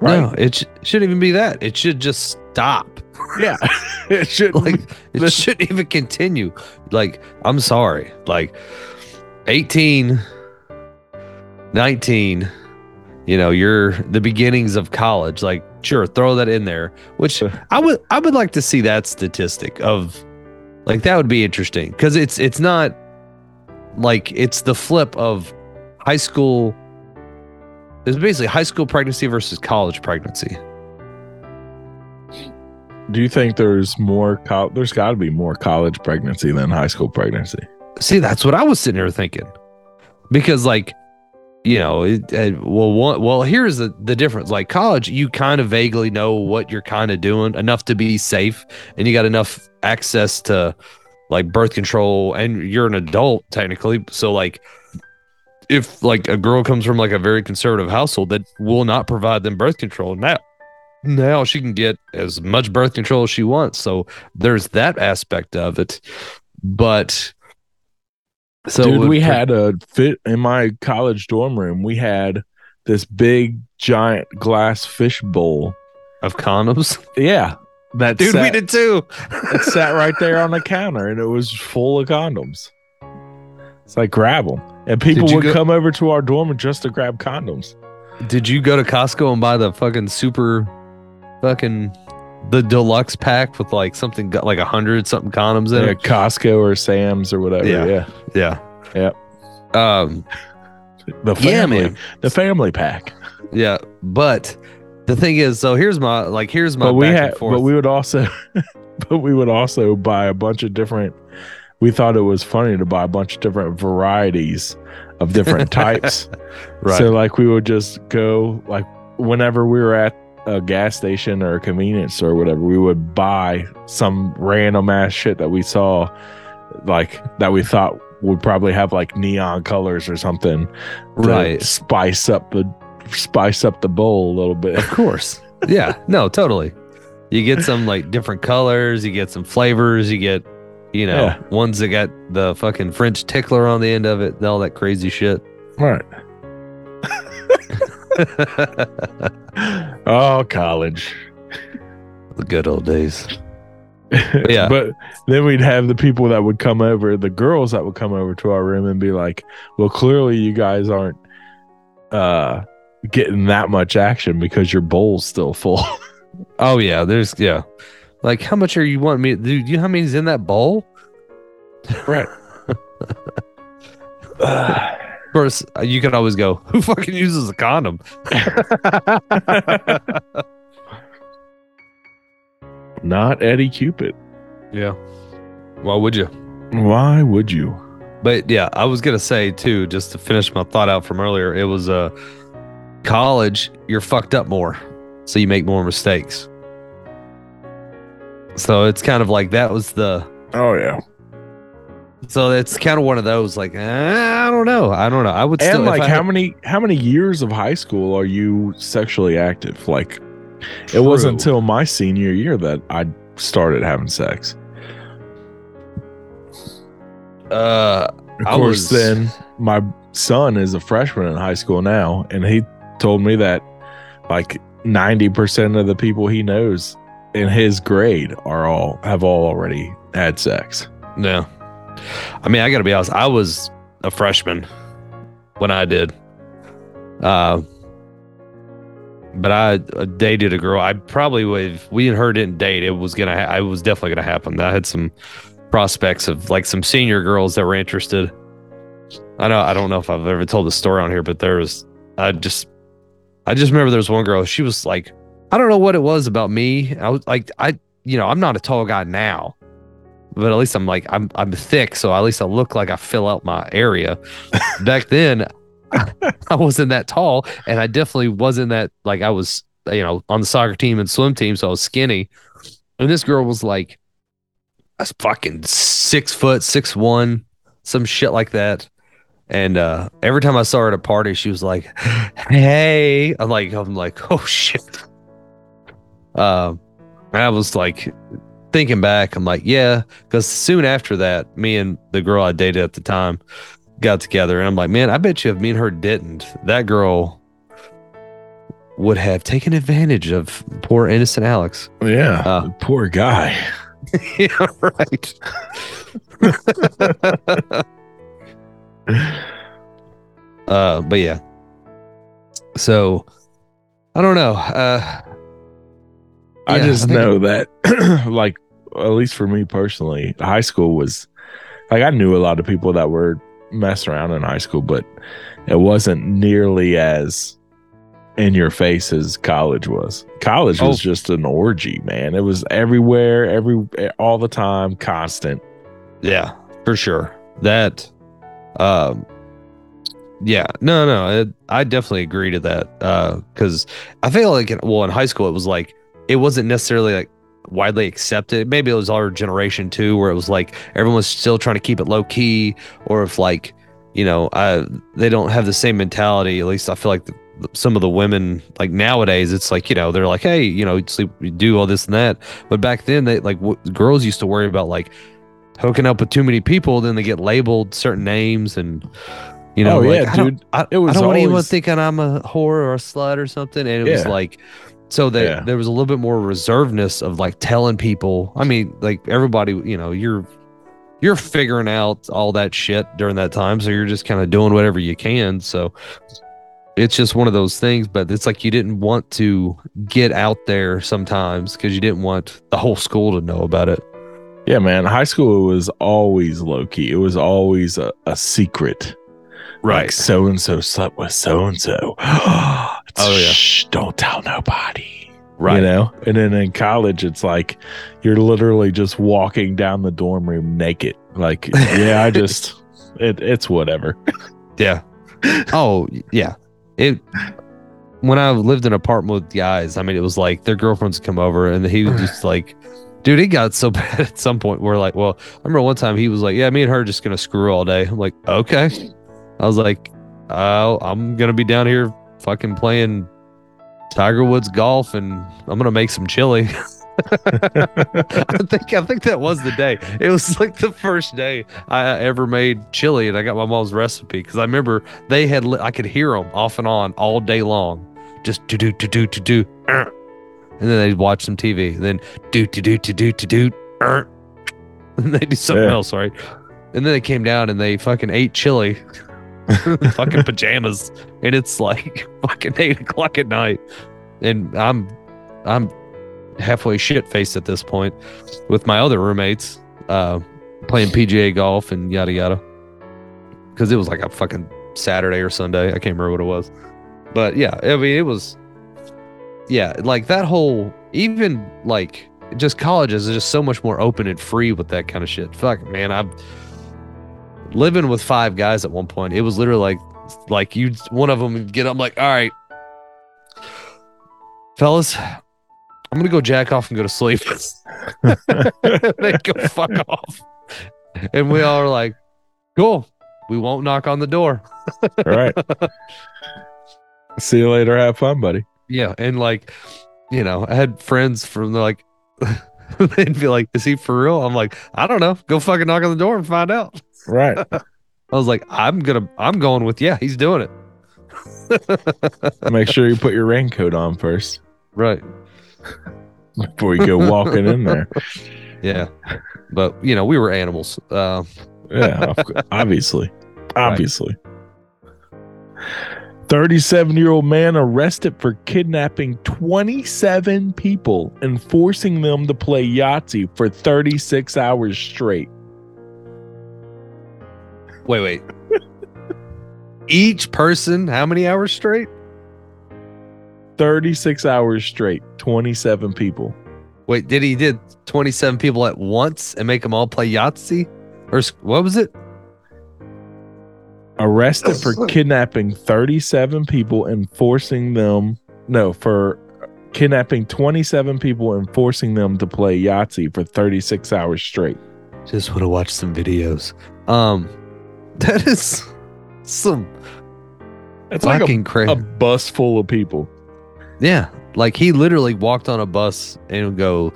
Right? No, it sh- shouldn't even be that. It should just stop. Yeah. it should Like it shouldn't even continue. Like, I'm sorry. Like 18, 19, you know, you're the beginnings of college. Like, sure, throw that in there. Which I would I would like to see that statistic of like that would be interesting. Cause it's it's not like it's the flip of high school it's basically high school pregnancy versus college pregnancy. Do you think there's more col- there's got to be more college pregnancy than high school pregnancy? See, that's what I was sitting here thinking. Because, like, you know, it, uh, well, one, well, here's the, the difference. Like college, you kind of vaguely know what you're kind of doing enough to be safe, and you got enough access to like birth control, and you're an adult technically. So, like, if like a girl comes from like a very conservative household that will not provide them birth control, now now she can get as much birth control as she wants. So there's that aspect of it, but. So Dude, we had a fit in my college dorm room. We had this big giant glass fish bowl. of condoms. Yeah. That Dude, we did too. it sat right there on the counter and it was full of condoms. It's like grab them. And people would go- come over to our dorm just to grab condoms. Did you go to Costco and buy the fucking super fucking the deluxe pack with like something got like a hundred something condoms in Yeah, it? Costco or Sam's or whatever. Yeah. Yeah. Yeah. Yep. Um The family, man. the family pack. Yeah. But the thing is, so here's my like here's my but we back had and forth. but we would also but we would also buy a bunch of different we thought it was funny to buy a bunch of different varieties of different types right. so like we would just go like whenever we were at a gas station or a convenience store or whatever we would buy some random ass shit that we saw like that we thought would probably have like neon colors or something to Right. spice up the spice up the bowl a little bit Of course. yeah. No, totally. You get some like different colors, you get some flavors, you get, you know, Yeah. ones that got the fucking French tickler on the end of it, and all that crazy shit. right oh college the good old days. Yeah. but then we'd have the people that would come over the girls that would come over to our room and be like well clearly you guys aren't uh getting that much action because your bowl's still full Oh yeah, there's yeah. Like how much are you wanting me do? You know how many's in that bowl? right Of course, you can always go, who fucking uses a condom? not eddie cupid Yeah. Why would you? why would you But yeah, I was gonna say too, just to finish my thought out from earlier, it was uh college, you're fucked up more. So you make more mistakes. So it's kind of like that was the oh yeah so it's kind of one of those like eh, I don't know. I don't know. I would still and like how had- many how many years of high school are you sexually active like it wasn't until my senior year that i started having sex uh Of I course, was- then my son is a freshman in high school now, and he told me that like ninety percent of the people he knows in his grade are all have all already had sex. No. I mean, I got to be honest. I was a freshman when I did. Uh, but I dated a girl. I probably would. We and her didn't date, it was gonna. Ha- I was definitely gonna happen. I had some prospects of like some senior girls that were interested. I know. I don't know if I've ever told the story on here, but there was. I just. I just remember there was one girl. She was like, I don't know what it was about me. I was like, I, you know, I'm not a tall guy now, but at least I'm like, I'm, I'm thick, so at least I look like I fill out my area. Back then, I wasn't that tall, and I definitely wasn't that like I was, you know, on the soccer team and swim team, so I was skinny. And this girl was like, I was fucking six foot, six one, some shit like that. And uh, every time I saw her at a party, she was like, "Hey," I'm like, I'm like, oh shit. Um, I was like thinking back, I'm like, yeah, because soon after that, me and the girl I dated at the time got together, and I'm like, man, I bet you if me and her didn't, that girl would have taken advantage of poor innocent Alex. Yeah, Uh, poor guy. yeah, right. uh, but yeah. So I don't know. Uh, I Yeah, just I know that, like, at least for me personally, high school was like I knew a lot of people that were messing around in high school, but it wasn't nearly as in your face as college was. College was Oh. just an orgy, man. It was everywhere, every all the time, constant. Yeah, for sure. That, um, yeah, no, no, it, I definitely agree to that. Uh, because I feel like, in, well, in high school, it was like it wasn't necessarily like widely accepted. Maybe it was our generation too, where it was like everyone was still trying to keep it low key, or if like, you know, I they don't have the same mentality. At least I feel like the, some of the women like nowadays, it's like you know they're like, hey, you know, sleep, do all this and that. But back then, they like w- girls used to worry about like hooking up with too many people, then they get labeled certain names and you know, Oh, like, yeah, I dude. I, It was I don't want anyone thinking I'm a whore or a slut or something. And it was like, so that Yeah. there was a little bit more reservedness of like telling people. I mean, like everybody, you know, you're you're figuring out all that shit during that time, so you're just kind of doing whatever you can. So it's just one of those things. But it's like you didn't want to get out there sometimes because you didn't want the whole school to know about it. Yeah, man. High school was always low key. It was always a, a secret. Like so and so slept with so and so. Oh, yeah. Shh, don't tell nobody. Right. You know? And then in college, it's like you're literally just walking down the dorm room naked. Like, yeah, I just, it, it's whatever. Yeah. Oh, yeah. It when I lived in an apartment with guys, I mean, it was like their girlfriends come over and he was just like, dude, it got so bad at some point We're like, well, I remember one time he was like, yeah, me and her are just gonna screw all day. I'm like, okay. I was like, oh, I'm gonna be down here fucking playing Tiger Woods golf and I'm gonna make some chili. I think I think that was the day. It was like the first day I ever made chili, and I got my mom's recipe because I remember they had I could hear them off and on all day long, just do do do do do do, and then they'd watch some TV, then do do do do do do do, and they do something Yeah. else, right? And then they came down and they fucking ate chili, fucking pajamas, and it's like fucking eight o'clock at night, and I'm I'm halfway shit faced at this point with my other roommates uh playing PGA golf and yada yada. Because it was like a fucking Saturday or Sunday. I can't remember what it was. But yeah I mean it was yeah like that whole even like just colleges is just so much more open and free with that kind of shit. Fuck man I'm living with five guys at one point it was literally like like you one of them would get up like all right fellas I'm gonna go jack off and go to sleep. they go fuck off. And we all are like, cool. We won't knock on the door. All right. See you later. Have fun, buddy. Yeah. And like, you know, I had friends from like they'd be like, Is he for real? I'm like, I don't know. Go fucking knock on the door and find out. Right. I was like, I'm gonna I'm going with yeah, he's doing it. Make sure you put your raincoat on first Right. before you go walking in there. Yeah. But you know, we were animals. Uh Yeah, obviously. obviously. 37 year old man arrested for kidnapping 27 people and forcing them to play Yahtzee for 36 hours straight. Wait, wait. Each person, how many hours straight? 36 hours straight, 27 people. Wait, did he did 27 people at once and make them all play Yahtzee? Or what was it? Arrested for kidnapping 37 people and forcing them, no, for kidnapping 27 people and forcing them to play Yahtzee for 36 hours straight. Just want to watch some videos. Um, that is some It's like fucking a, crazy. a bus full of people. Yeah, like he literally walked on a bus and go,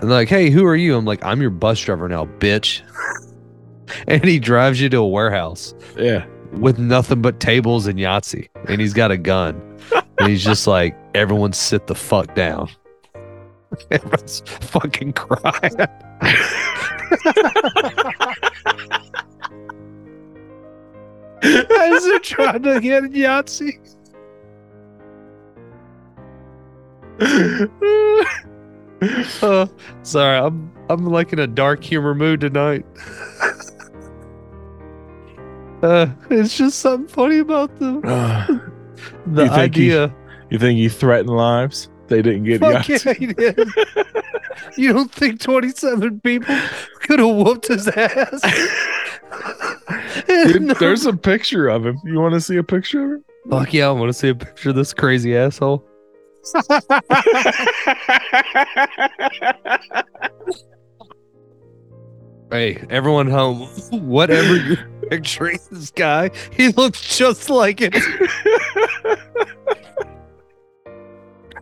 and like, hey, who are you? I'm like, I'm your bus driver now, bitch. and he drives you to a warehouse Yeah. with nothing but tables and Yahtzee, and he's got a gun, and he's just like, everyone sit the fuck down. Everyone's fucking crying. As they're trying to get Yahtzee. Uh, sorry, I'm I'm like in a dark humor mood tonight. uh, it's just something funny about the the You idea. you think he threatened lives? They didn't get Fuck Yahtzee. yeah, did. you don't think 27 people could have whooped his ass? Dude, No. There's a picture of him. You want to see a picture of him? Fuck yeah, I want to see a picture of this crazy asshole. Hey, everyone home, whatever you're picturing this guy, he looks just like it.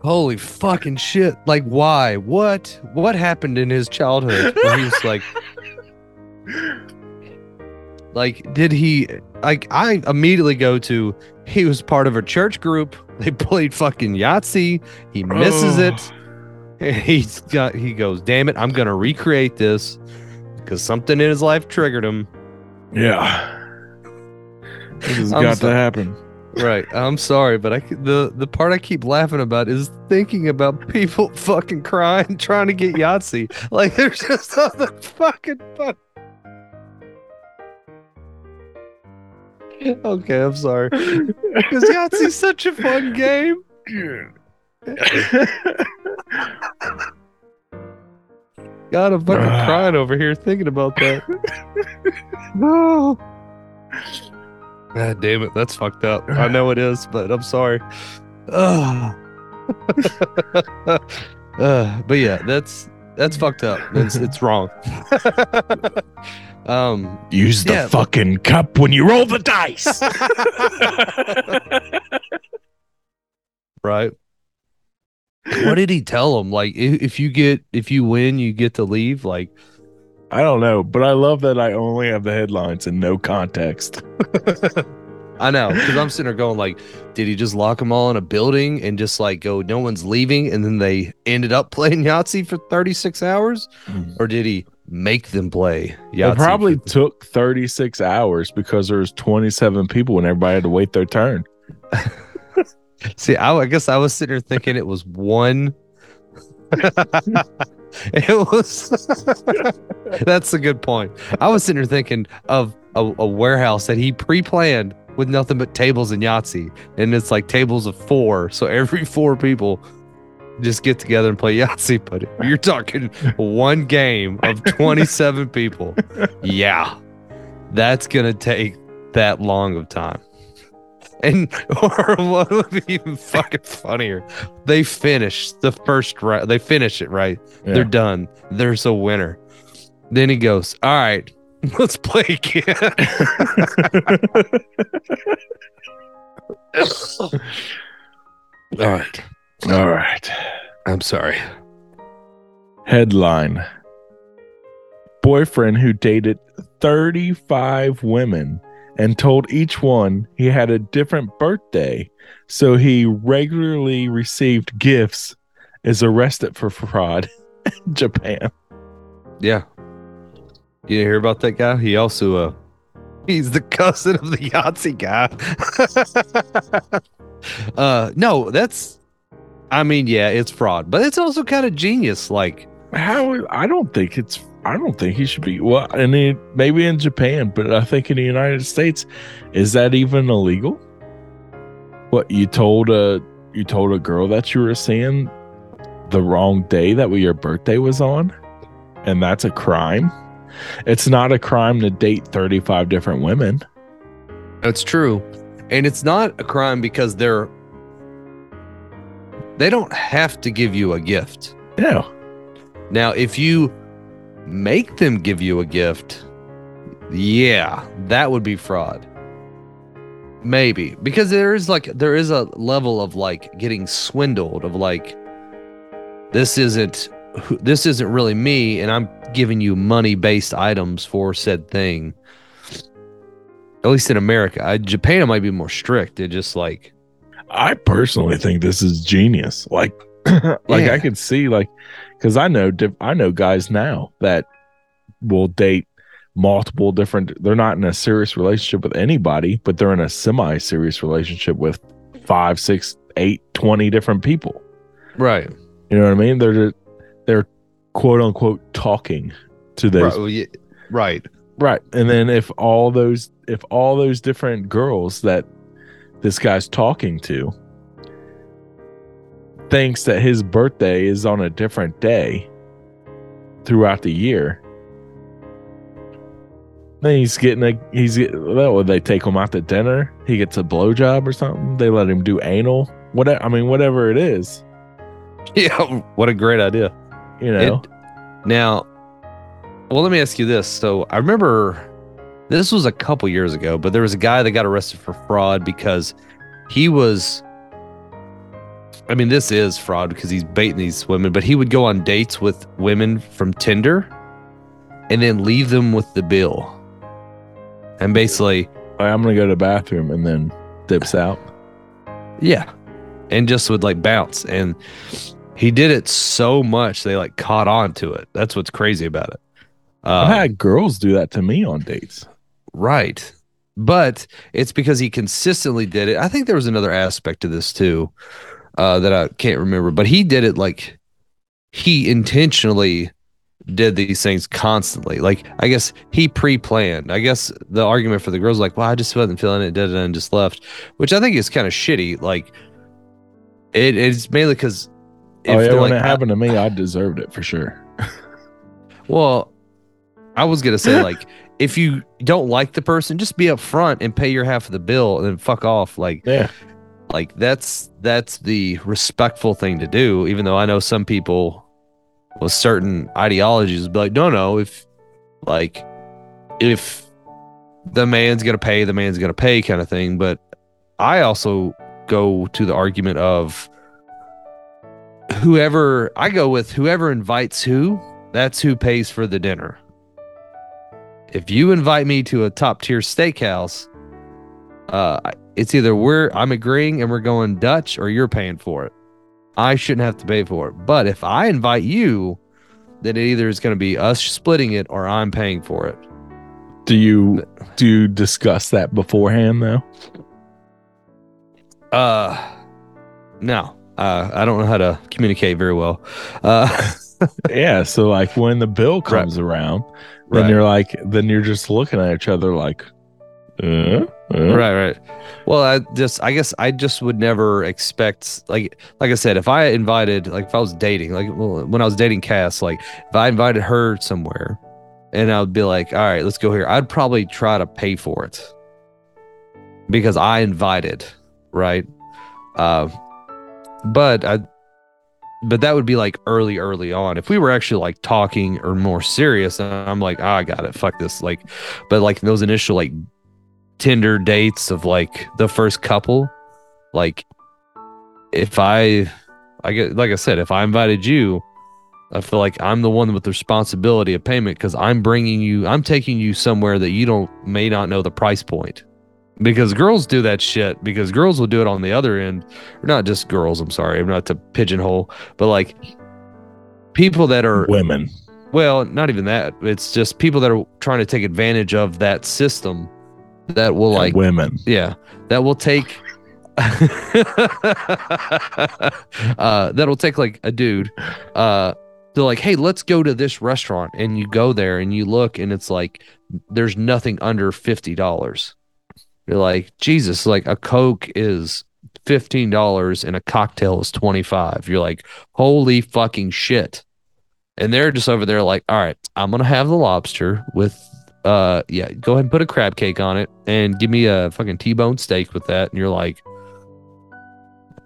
Holy fucking shit. Like, why? What? What happened in his childhood where he was like, like, did he, like, I immediately go to, he was part of a church group. They played fucking Yahtzee. He misses Oh. it. And he's got, he goes, damn it, I'm going to recreate this because something in his life triggered him. Yeah. This has got so- to happen. Right. I'm sorry, but I the the part I keep laughing about is thinking about people fucking crying trying to get Yahtzee. Like there's just something fucking. Okay, I'm sorry. Because Yahtzee's such a fun game. God, I'm fucking Ah. crying over here thinking about that. no. God damn it, that's fucked up. I know it is, but I'm sorry. Uh, but yeah, that's that's fucked up. It's it's wrong. um, Use the Yeah, fucking cup when you roll the dice. right. What did he tell him? Like, if, if you get if you win, you get to leave. Like, I don't know, but I love that I only have the headlines and no context. I know because I'm sitting there going like, did he just lock them all in a building and just like go, no one's leaving, and then they ended up playing Yahtzee for 36 hours, mm. or did he make them play Yahtzee? It probably took 36 hours because there was 27 people and everybody had to wait their turn. See, I, I guess I was sitting there thinking it was one. it was. That's a good point. I was sitting there thinking of a, a warehouse that he pre-planned with nothing but tables and Yahtzee, and it's like tables of four, so every four people just get together and play Yahtzee. But you're talking one game of 27 people. Yeah, that's gonna take that long of time. And or what would be even fucking funnier? They finish the first round. They finish it right. Yeah. They're done. There's a winner. Then he goes, "All right, let's play again." All right. All right. I'm sorry. Headline Boyfriend who dated 35 women and told each one he had a different birthday, so he regularly received gifts, is arrested for fraud in Japan. Yeah. You hear about that guy? He also uh He's the cousin of the Yahtzee guy. uh, no, that's. I mean, yeah, it's fraud, but it's also kind of genius. Like, How? I don't think it's. I don't think he should be. Well, and it, maybe in Japan, but I think in the United States, is that even illegal? What you told a you told a girl that you were seeing the wrong day that your birthday was on, and that's a crime. It's not a crime to date thirty five different women. That's true. And it's not a crime because they're they don't have to give you a gift. No, Now, if you make them give you a gift, yeah, that would be fraud. Maybe because there is like there is a level of like getting swindled of like this isn't this isn't really me and I'm giving you money based items for said thing. At least in America, I, Japan might be more strict. It just like I personally think this is genius. Like, like Yeah. I could see like, because I know diff- I know guys now that will date multiple different. They're not in a serious relationship with anybody, but they're in a semi-serious relationship with five, six, eight, twenty different people. right. You know what I mean? They're they're quote unquote talking to those Right, right. Right. And then if all those if all those different girls that this guy's talking to thinks that his birthday is on a different day throughout the year, then he's getting a he's well, would they take him out to dinner? He gets a blowjob or something. They let him do anal. Whatever I mean, whatever it is, Yeah, what a great idea. You know. It- now, well, let me ask you this. So I remember this was a couple years ago, but there was a guy that got arrested for fraud because he was. I mean, this is fraud because he's baiting these women, but he would go on dates with women from Tinder and then leave them with the bill. And basically, I'm gonna go to the bathroom and then dips out. Yeah. And just would like bounce. And he did it so much they like caught on to it. That's what's crazy about it. I've Uh, had girls do that to me on dates. right. But it's because he consistently did it. I think there was another aspect to this too uh, that I can't remember, but he did it like he intentionally did these things constantly. Like, I guess he pre planned. I guess the argument for the girls, like, well, I just wasn't feeling it, did it, and just left, which I think is kind of shitty. Like, it, it's mainly because. Oh yeah, when like, it happened to me, I deserved it for sure. Well, I was gonna say like if you don't like the person, just be upfront and pay your half of the bill and then fuck off. Like Yeah, like that's that's the respectful thing to do. Even though I know some people with certain ideologies be like, no, no, if like if the man's gonna pay, the man's gonna pay kind of thing. But I also go to the argument of whoever I go with, whoever invites who, that's who pays for the dinner. If you invite me to a top tier steakhouse, uh, it's either we're I'm agreeing and we're going Dutch or you're paying for it. I shouldn't have to pay for it. But if I invite you, then it either is going to be us splitting it or I'm paying for it. do you do you discuss that beforehand though? Uh, no, uh, I don't know how to communicate very well. Uh, yeah, so like when the bill comes around, then Right. you're like, then you're just looking at each other like, uh, uh. right, right. Well, I just, I guess, I just would never expect, like, like I said, if I invited, like, if I was dating, like, well, when I was dating Cass, like, if I invited her somewhere, and I would be like, all right, let's go here, I'd probably try to pay for it because I invited, right? Uh, but I, but that would be like early, early on. If we were actually like talking or more serious, I'm like, oh, I got it, fuck this, like, but like those initial like Tinder dates of like the first couple, like if I, I get like I said, if I invited you, I feel like I'm the one with the responsibility of payment because I'm bringing you, I'm taking you somewhere that you don't may not know the price point. Because girls do that shit. Because girls will do it on the other end, or not just girls. I'm sorry, I'm not to pigeonhole, but like people that are women. well, not even that. It's just people that are trying to take advantage of that system that will like women. yeah that will take uh that'll take like a dude uh they're like hey let's go to this restaurant and you go there and you look and it's like there's nothing under $50 you're like jesus like a coke is $15 and a cocktail is 25 you're like holy fucking shit. And they're just over there like all right i'm gonna have the lobster with uh yeah go ahead and put a crab cake on it and give me a fucking t-bone steak with that. And you're like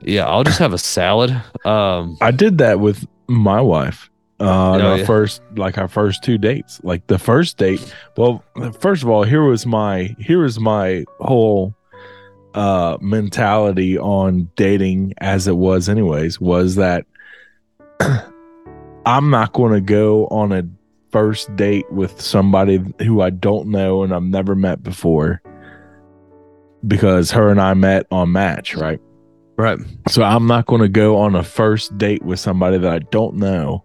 yeah i'll just have a salad. Um I did that with my wife. Uh, Oh, our yeah. first, like our first two dates. Like the first date. Well, first of all, here was my here was my whole uh mentality on dating as it was anyways was that I'm not going to go on a first date with somebody who I don't know and I've never met before because her and I met on Match, right? right So I'm not going to go on a first date with somebody that I don't know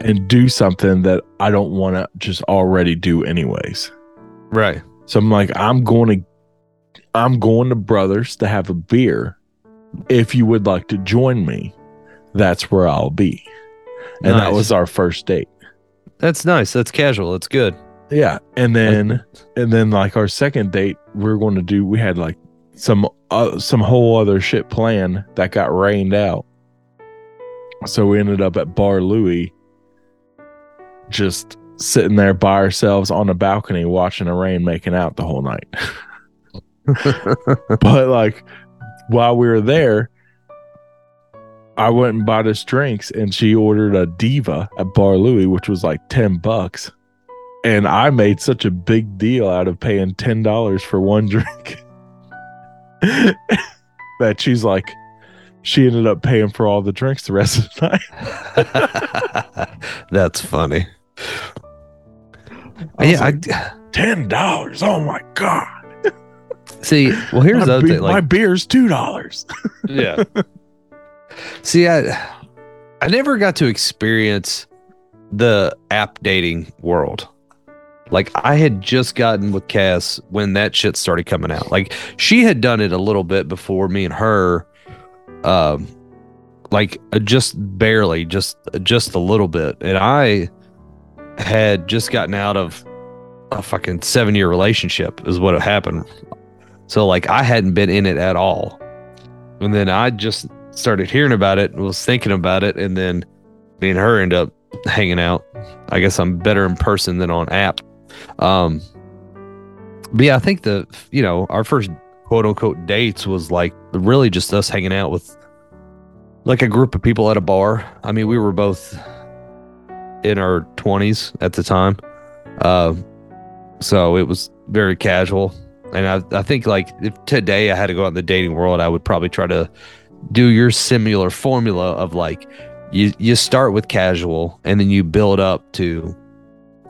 and do something that I don't want to just already do anyways. right So I'm like I'm going to I'm going to Brothers to have a beer. If you would like to join me, that's where I'll be. And that was our first date. that's nice that's casual that's good Yeah, and then and then like our second date, we are going to do. We had like some uh, some whole other shit planned that got rained out. So we ended up at Bar Louie, just sitting there by ourselves on a balcony watching the rain, making out the whole night. but like while we were there, I went and bought us drinks, and she ordered a diva at Bar Louie, which was like ten bucks and I made such a big deal out of paying ten dollars for one drink that she's like, she ended up paying for all the drinks the rest of the night. that's funny I was yeah like, I, ten dollars! Oh my god! see well here's my, the other be- thing my beer's two dollars. yeah see i i never got to experience the app dating world like i had just gotten with cass when that shit started coming out like she had done it a little bit before me and her um like uh, just barely just just a little bit and i had just gotten out of a fucking seven year relationship is what happened so like i hadn't been in it at all and then I just started hearing about it and was thinking about it. And then me and her end up hanging out. I guess I'm better in person than on app. Um, but yeah, I think the, you know, our first quote unquote dates was like really just us hanging out with like a group of people at a bar. I mean, we were both in our 20s at the time. Uh, so it was very casual. And I, I think like if today I had to go out in the dating world, I would probably try to do your similar formula of like you you start with casual and then you build up to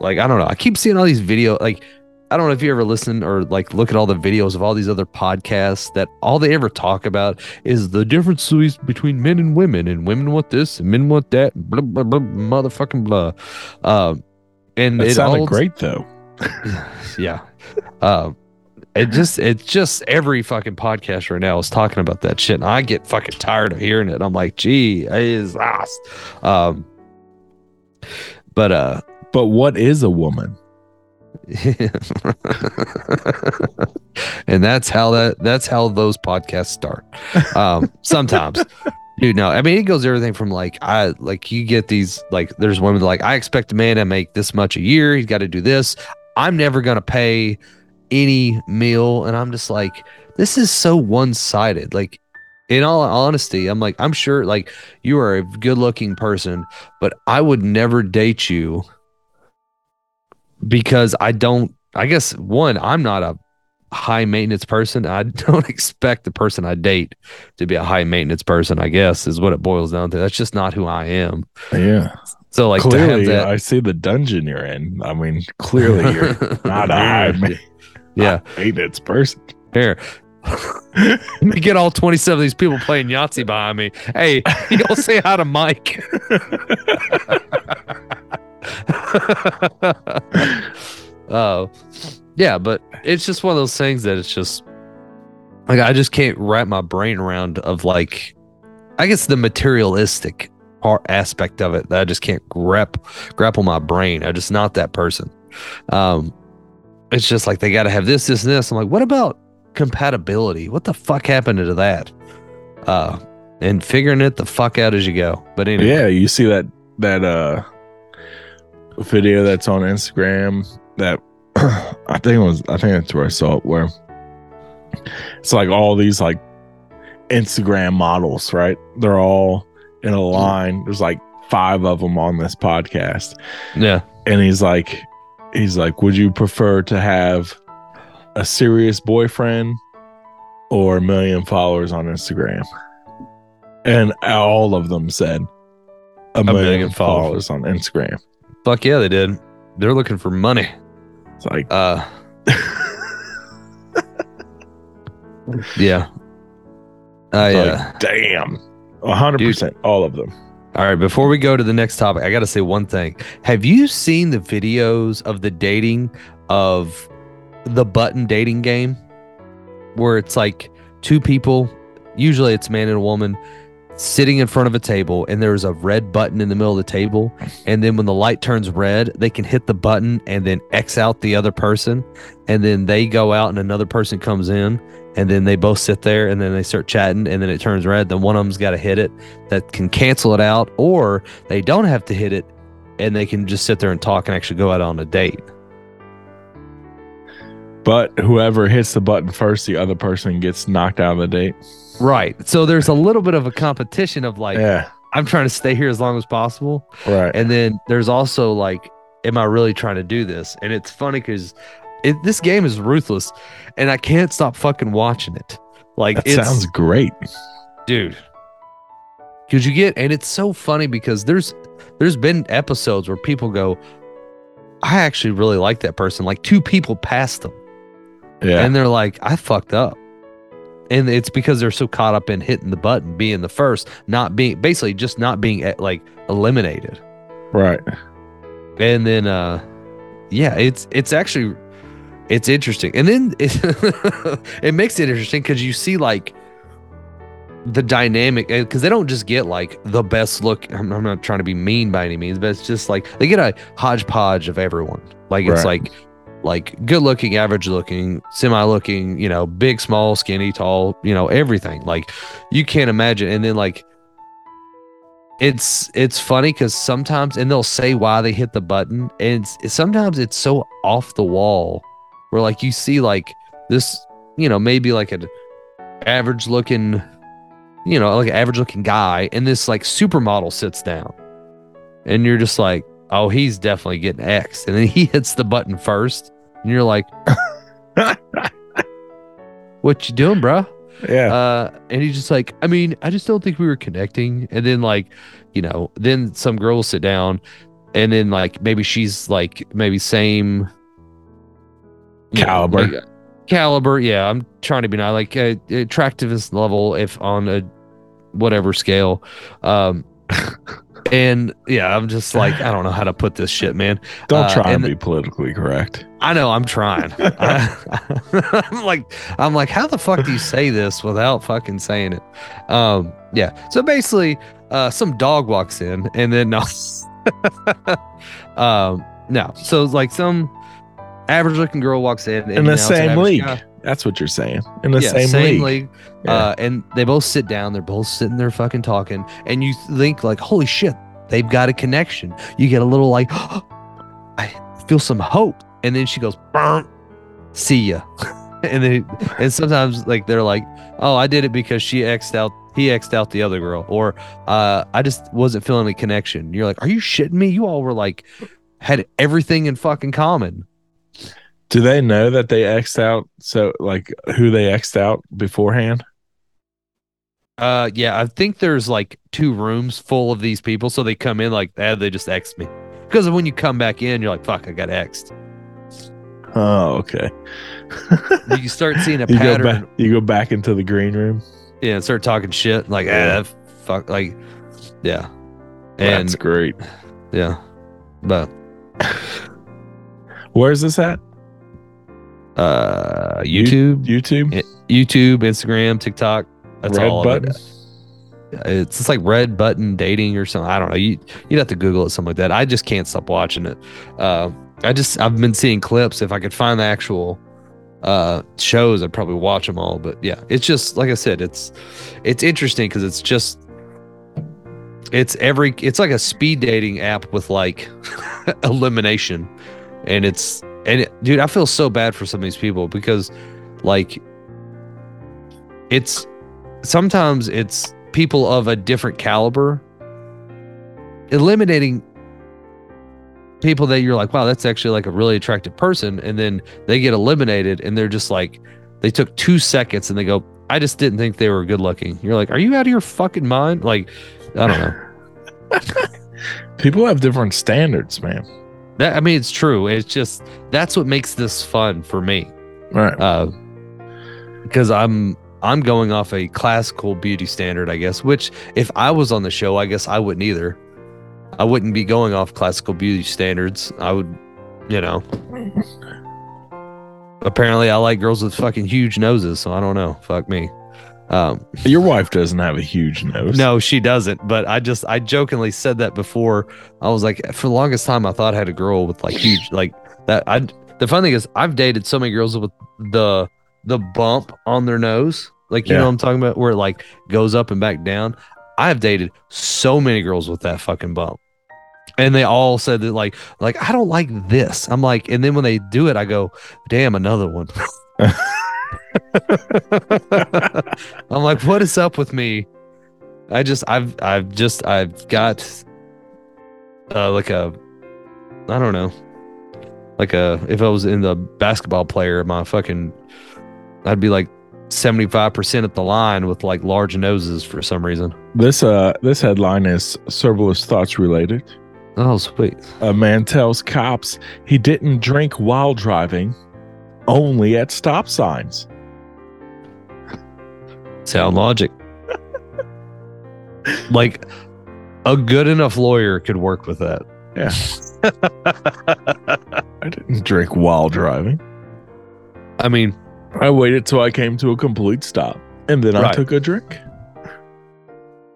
like I don't know. I keep seeing all these video like I don't know if you ever listen or like look at all the videos of all these other podcasts that all they ever talk about is the differences between men and women and women want this and men want that blah blah blah motherfucking blah. Um and That it sounded all great though. yeah. Um, it just it's just every fucking podcast right now is talking about that shit. And I get fucking tired of hearing it. I'm like, gee, it is lost. Um, but uh, But what is a woman? And that's how that that's how those podcasts start. Um, sometimes. Dude, no. I mean, it goes everything from like I like you get these like there's women like I expect a man to make this much a year. He's got to do this. I'm never gonna pay any meal, and I'm just like, this is so one sided. Like, in all honesty, I'm like, I'm sure like you are a good looking person, but I would never date you because I don't. I guess one, I'm not a high maintenance person. I don't expect the person I date to be a high maintenance person. I guess is what it boils down to. That's just not who I am. Yeah. So like to have clearly, that, I see the dungeon you're in. I mean, clearly you're not a high ma- yeah. maintenance person. Here. Let me get all 27 of these people playing Yahtzee behind me. Hey, you go say hi to Mike. Oh, yeah, but it's just one of those things that it's just like I just can't wrap my brain around of like I guess the materialistic part aspect of it that I just can't grap grapple my brain. I'm just not that person. Um it's just like they gotta have this, this, and this. I'm like, what about compatibility? What the fuck happened to that? Uh and figuring it the fuck out as you go. But anyway. Yeah, you see that that uh video that's on Instagram that I think it was I think that's where I saw it where it's like all these like Instagram models, right? They're all in a mm. line. There's like five of them on this podcast. Yeah. And he's like he's like, "Would you prefer to have a serious boyfriend or a million followers on Instagram?" And all of them said a, million, million followers on Instagram. Fuck yeah, they did. They're looking for money. It's like Uh Yeah. I Like, uh damn. A hundred percent all of them. All right, before we go to the next topic, I got to say one thing. Have you seen the videos of the dating of the button dating game where it's like two people, usually it's man and a woman, sitting in front of a table and there's a red button in the middle of the table and then when the light turns red, they can hit the button and then X out the other person and then they go out and another person comes in and then they both sit there and then they start chatting and then it turns red, then one of them's got to hit it that can cancel it out, or they don't have to hit it and they can just sit there and talk and actually go out on a date. But whoever hits the button first, the other person gets knocked out of the date. Right. So there's a little bit of a competition of like, yeah. I'm trying to stay here as long as possible. Right. And then there's also like, am I really trying to do this? And it's funny because it, this game is ruthless and I can't stop fucking watching it. Like, it sounds great. dude because you get and it's so funny because there's there's been episodes where people go i actually really like that person like two people passed them Yeah. and they're like i fucked up and it's because they're so caught up in hitting the button being the first not being basically just not being eh, like eliminated right. and then uh yeah it's it's actually it's interesting and then it, it makes it interesting because you see like the dynamic because they don't just get like the best look I'm, I'm not trying to be mean by any means but it's just like they get a hodgepodge of everyone like it's Right. like like good looking average looking semi looking you know big small skinny tall you know everything. Like you can't imagine. And then like it's it's funny because sometimes and they'll say why they hit the button and it's, sometimes it's so off the wall where like you see like this you know maybe like an average looking you know like an average looking guy and this like supermodel sits down. And you're just like oh he's definitely getting x and then he hits the button first and you're like what you doing bro Yeah. uh, and he's just like, I mean, I just don't think we were connecting. And then like, you know, then some girl will sit down, and then like maybe she's like maybe same you know, Caliber. like, caliber. Yeah, I'm trying to be not like uh, attractiveness level if on a whatever scale. Um, and yeah, I'm just like, I don't know how to put this shit, man. Don't uh, try and and- be politically correct. I know I'm trying. I, am like, I'm like, how the fuck do you say this without fucking saying it? Um, yeah. So basically, uh, some dog walks in, and then no, um, no. So like some average looking girl walks in, and In the now it's an same league. guy. That's what you're saying. In the yeah, same, league. Yeah. Uh, and they both sit down. They're both sitting there fucking talking, and you think like, holy shit, they've got a connection. You get a little like, I feel some hope, and then she goes, "Burn, see ya. and then and sometimes like they're like, oh, I did it because she xed out. He xed out the other girl, or uh, I just wasn't feeling a connection. You're like, are you shitting me? You all were like, had everything in fucking common. Do they know that they X'd out? So, like, who they X'd out beforehand? Uh, yeah, I think there's like two rooms full of these people, so they come in like, ah, they just X'd me. Because when you come back in, you're like, fuck, I got X'd. Oh, okay. You start seeing a you go pattern, back. You go back into the green room. yeah, and start talking shit, like, ah, that fuck, like, yeah, and That's great. yeah, but Where's this at? Uh, YouTube, YouTube, YouTube, Instagram, TikTok. That's red all button. it. It's just like red button dating or something. I don't know. You you'd have to Google it, something like that. I just can't stop watching it. Uh, I just I've been seeing clips. If I could find the actual uh shows, I'd probably watch them all. But yeah, it's just like I said. It's it's interesting because it's just it's every it's like a speed dating app with like elimination, and it's and it, dude, I feel so bad for some of these people because like it's sometimes it's people of a different caliber eliminating people that you're like wow that's actually like a really attractive person. And then they get eliminated and they're just like they took two seconds and they go i just didn't think they were good looking. You're like are you out of your fucking mind? Like i don't know. People have different standards, man. That i mean it's true it's just that's what makes this fun for me Right. uh, because I'm I'm going off a classical beauty standard, I guess. Which, if I was on the show, I guess I wouldn't either. I wouldn't be going off classical beauty standards. I would, you know. Apparently, I like girls with fucking huge noses, so I don't know. Fuck me. Um, Your wife doesn't have a huge nose. no, she doesn't. But I just I jokingly said that before. I was like, for the longest time, I thought I had a girl with like huge like that. I the fun thing is, I've dated so many girls with the the bump on their nose, like you Yeah. know what I'm talking about, where it like goes up and back down. I have dated so many girls with that fucking bump. And they all said that like like I don't like this. I'm like, and then when they do it, I go, damn, another one. I'm like, what is up with me? I just I've I've just I've got uh like a I don't know. Like a if I was in the basketball player, my fucking I'd be like 75% at the line with like large noses for some reason. This uh this headline is soberless thoughts related. Oh, sweet. A man tells cops he didn't drink while driving, only at stop signs. Sound logic. like a good enough lawyer could work with that. Yeah. I didn't drink while driving. I mean, I waited till I came to a complete stop and then I took a drink.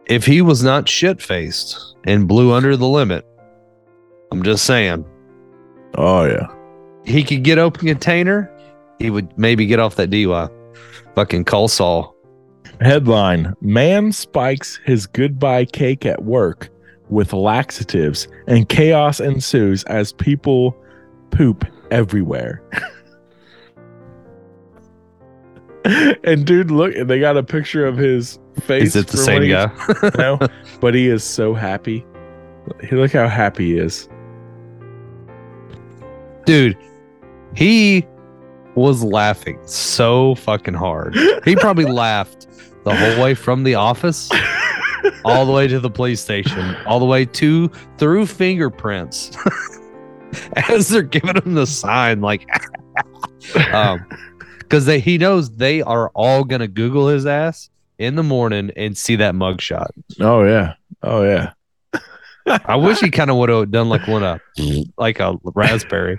if he was not shit faced and blew under the limit, I'm just saying, Oh yeah. he could get open container, he would maybe get off that DUI. Fucking call Saul. Headline Man spikes his goodbye cake at work with laxatives, and chaos ensues as people poop everywhere. and dude, look, they got a picture of his face. Is it the same guy? no, but he is so happy. Look how happy he is. Dude, he was laughing so fucking hard. He probably laughed the whole way from the office all the way to the police station, all the way to through fingerprints. As they're giving him the sign, like, um, because they he knows they are all gonna Google his ass in the morning and see that mugshot. Oh yeah. Oh yeah. I wish he kind of would have done like one of like a raspberry,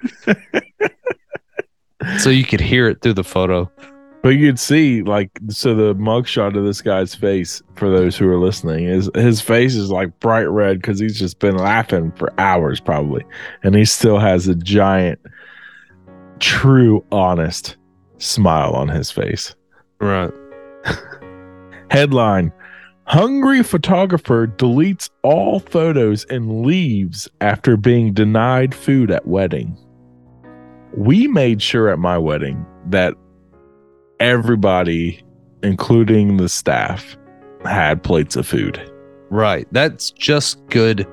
so you could hear it through the photo. But you'd see, like, so the mugshot of this guy's face, for those who are listening, is his face is like bright red because he's just been laughing for hours, probably. And he still has a giant, true, honest smile on his face. Right. Headline Hungry photographer deletes all photos and leaves after being denied food at wedding. We made sure at my wedding that everybody, including the staff, had plates of food. Right. That's just good.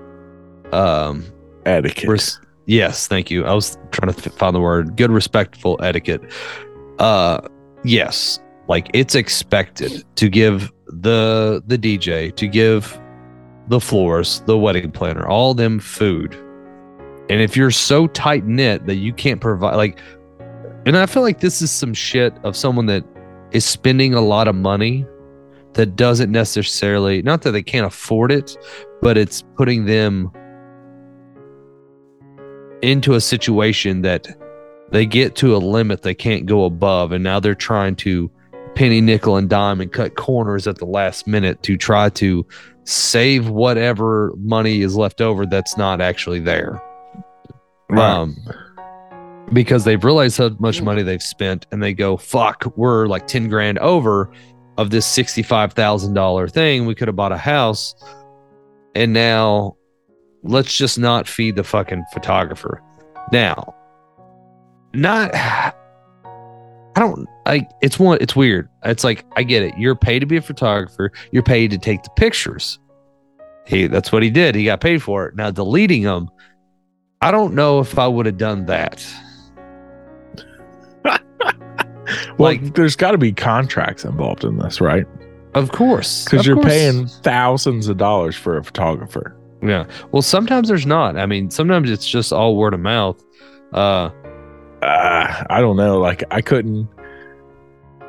Um. Etiquette. Res- yes. Thank you. I was trying to find the word. Good, respectful etiquette. Uh. Yes. Like it's expected to give the the DJ to give the florist, the wedding planner, all them food. And if you're so tight knit that you can't provide, like, and I feel like this is some shit of someone that is spending a lot of money that doesn't necessarily, not that they can't afford it, but it's putting them into a situation that they get to a limit they can't go above, and now they're trying to penny, nickel, and dime and cut corners at the last minute to try to save whatever money is left over that's not actually there. Um, because they've realized how much money they've spent and they go, fuck, we're like 10 grand over of this $65,000 thing. We could have bought a house. And now let's just not feed the fucking photographer. Now, not, I don't like it's one, it's weird. It's like, I get it. You're paid to be a photographer, you're paid to take the pictures. He, that's what he did. He got paid for it. Now, deleting them, I don't know if I would have done that. Well, Like- there's got to be contracts involved in this, right? Of course. Because you're course. paying thousands of dollars for a photographer. Yeah. Well, sometimes there's not. I mean, sometimes it's just all word of mouth. Uh, Uh, I don't know. Like, I couldn't.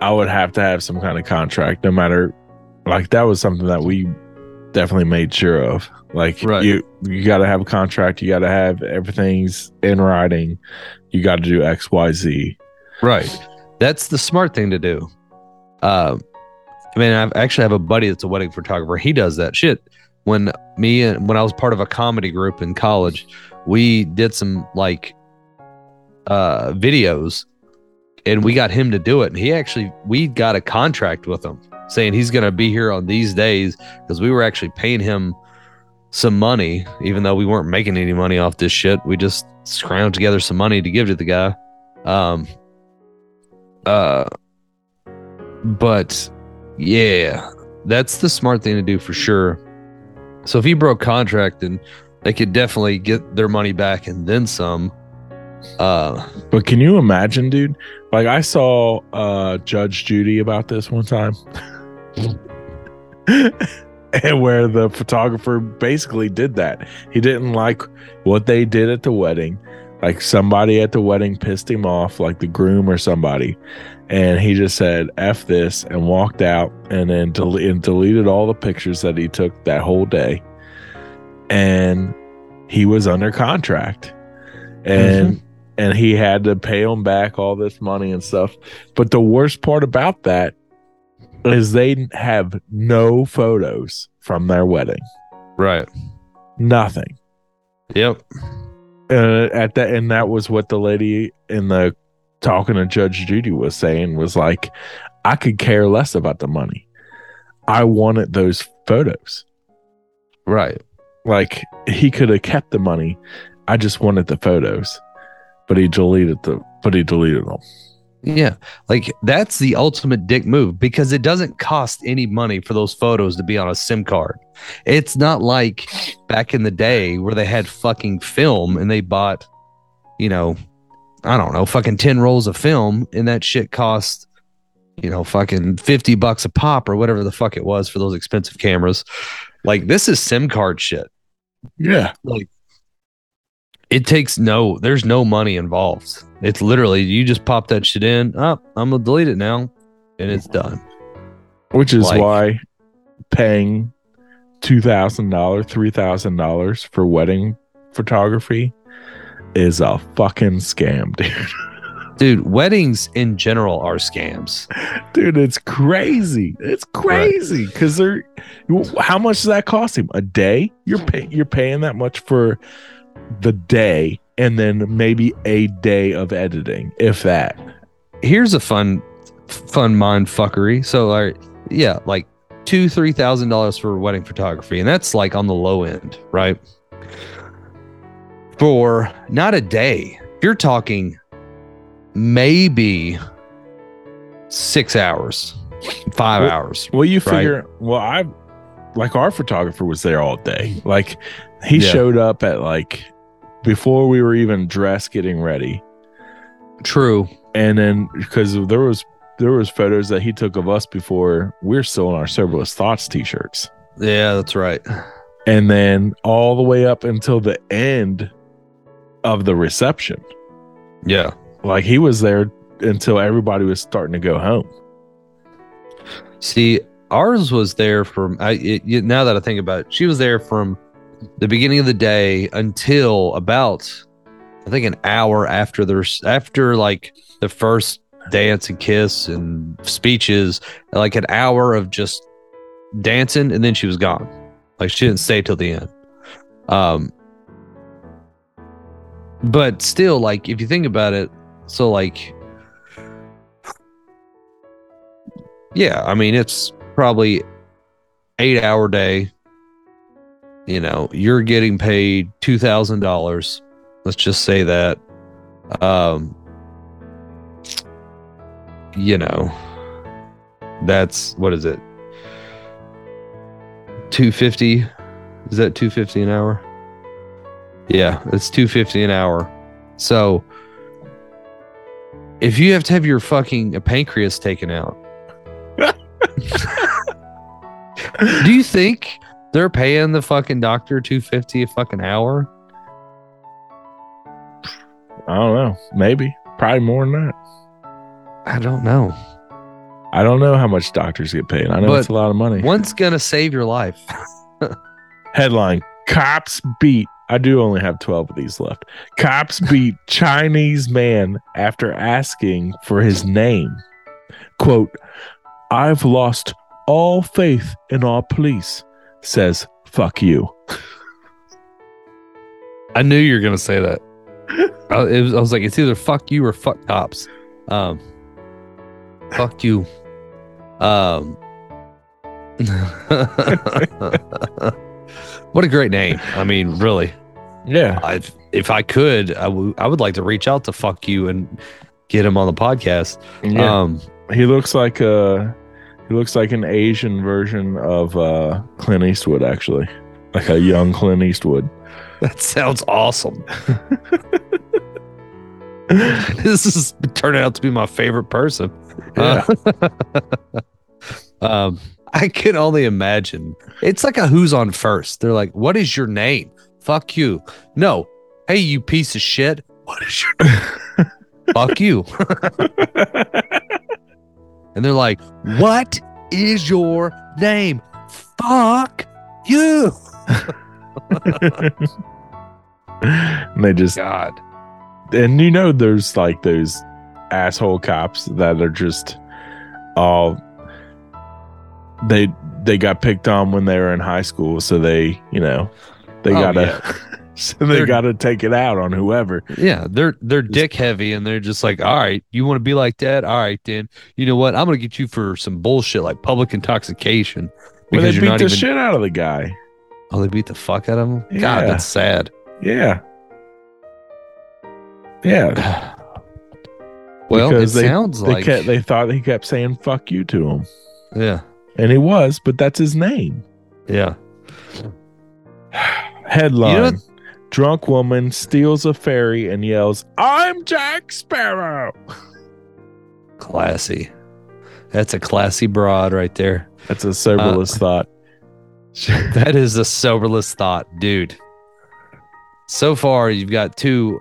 I would have to have some kind of contract, no matter. Like, that was something that we definitely made sure of. Like, Right. you you got to have a contract. You got to have everything's in writing. You got to do X, Y, Z. right. That's the smart thing to do. Uh, I mean, I actually have a buddy that's a wedding photographer. He does that shit. When me and when I was part of a comedy group in college, we did some like uh videos and we got him to do it. And he actually we got a contract with him saying he's gonna be here on these days because we were actually paying him some money, even though we weren't making any money off this shit. We just scrounged together some money to give to the guy. Um uh but yeah, that's the smart thing to do for sure. So if he broke contract then they could definitely get their money back and then some. Uh But can you imagine, dude? Like I saw uh Judge Judy about this one time. and where the photographer basically did that. He didn't like what they did at the wedding. Like somebody at the wedding pissed him off, like the groom or somebody. And he just said F this and walked out and then del- and deleted all the pictures that he took that whole day. And he was under contract. And mm-hmm. and he had to pay him back all this money and stuff. But the worst part about that is they have no photos from their wedding. right. Nothing. Yep. Uh, at that, and that was what the lady in the talking to Judge Judy was saying was like, I could care less about the money. I wanted those photos. Right. Like he could have kept the money. I just wanted the photos, but he deleted the. But he deleted them. Yeah. Like that's the ultimate dick move because it doesn't cost any money for those photos to be on a SIM card. It's not like back in the day where they had fucking film and they bought, you know, I don't know, fucking 10 rolls of film and that shit cost, you know, fucking 50 bucks a pop or whatever the fuck it was for those expensive cameras. Like this is SIM card shit. Yeah. Like it takes no, there's no money involved. It's literally you just pop that shit in. Oh, I'm gonna delete it now, and it's done. which is Like- why paying two thousand dollars, three thousand dollars for wedding photography is a fucking scam, dude. Dude, weddings in general are scams. dude, it's crazy. It's crazy because they're. How much does that cost him a day? You're pay, you're paying that much for the day, and then maybe a day of editing, if that. Here's a fun, fun mind fuckery. So, like, yeah, like two, three thousand dollars for wedding photography, and that's like on the low end, right? For not a day, you're talking maybe six hours, five Well- hours. Well, you Right. figure. Well, I like our photographer was there all day. Like he Yeah. showed up at like before we were even dressed, getting ready, True. and then because there was there was photos that he took of us before we're still in our soberless thoughts t-shirts, Yeah, that's right. and then all the way up until the end of the reception. Yeah. Like he was there until everybody was starting to go home. See, ours was there from I it, you- now that I think about it, she was there from the beginning of the day until about I think an hour after there's after like the first dance and kiss and speeches, like an hour of just dancing, and then she was gone. Like she didn't stay till the end. Um, but still, like if you think about it, so like, yeah, I mean it's probably eight hour day. You know, you're getting paid two thousand dollars. Let's just say that. Um, you know, that's what is it? Two fifty. Is that two fifty an hour? Yeah, it's two fifty an hour. So, if you have to have your fucking pancreas taken out, do you think they're paying the fucking doctor two fifty a fucking hour? I don't know. Maybe. Probably more than that. I don't know. I don't know how much doctors get paid. I know But it's a lot of money. One's gonna save your life. Headline Cops beat. I do only have 12 of these left. Cops beat Chinese man after asking for his name. Quote, I've lost all faith in our police, says fuck you. I knew you were gonna say that. I, was, I was like, it's either fuck you or fuck cops. Um, fuck you. Um, what a great name. I mean, really. Yeah. I if I could, I would I would like to reach out to fuck you and get him on the podcast. Yeah. Um, he looks like a he looks like an Asian version of uh Clint Eastwood actually. Like a young Clint Eastwood. that sounds awesome. this is turning out to be my favorite person. Yeah. Uh, um, I can only imagine. It's like a who's on first. They're like, "What is your name?" Fuck you. No. Hey, you piece of shit. What is your name? Fuck you. And they're like, "What is your name?" Fuck you. and they just God. and you know there's like those asshole cops that are just all they they got picked on when they were in high school so they you know they Oh, gotta so they They're- gotta take it out on whoever Yeah, they're they're dick heavy and they're just like, all right, you want to be like that? All right, then. You know what? I'm gonna get you for some bullshit like public intoxication because they you're beat not the even. shit out of the guy Oh, they beat the fuck out of him. Yeah. God, that's sad. yeah yeah Well, Because it they- sounds they like kept they thought he kept saying fuck you to him yeah, and he was but that's his name yeah. headline You know- drunk woman steals a ferry and yells i'm jack sparrow Classy. That's a classy broad right there. that's a soberless Uh, thought That is a soberless thought, dude. So far, you've got two.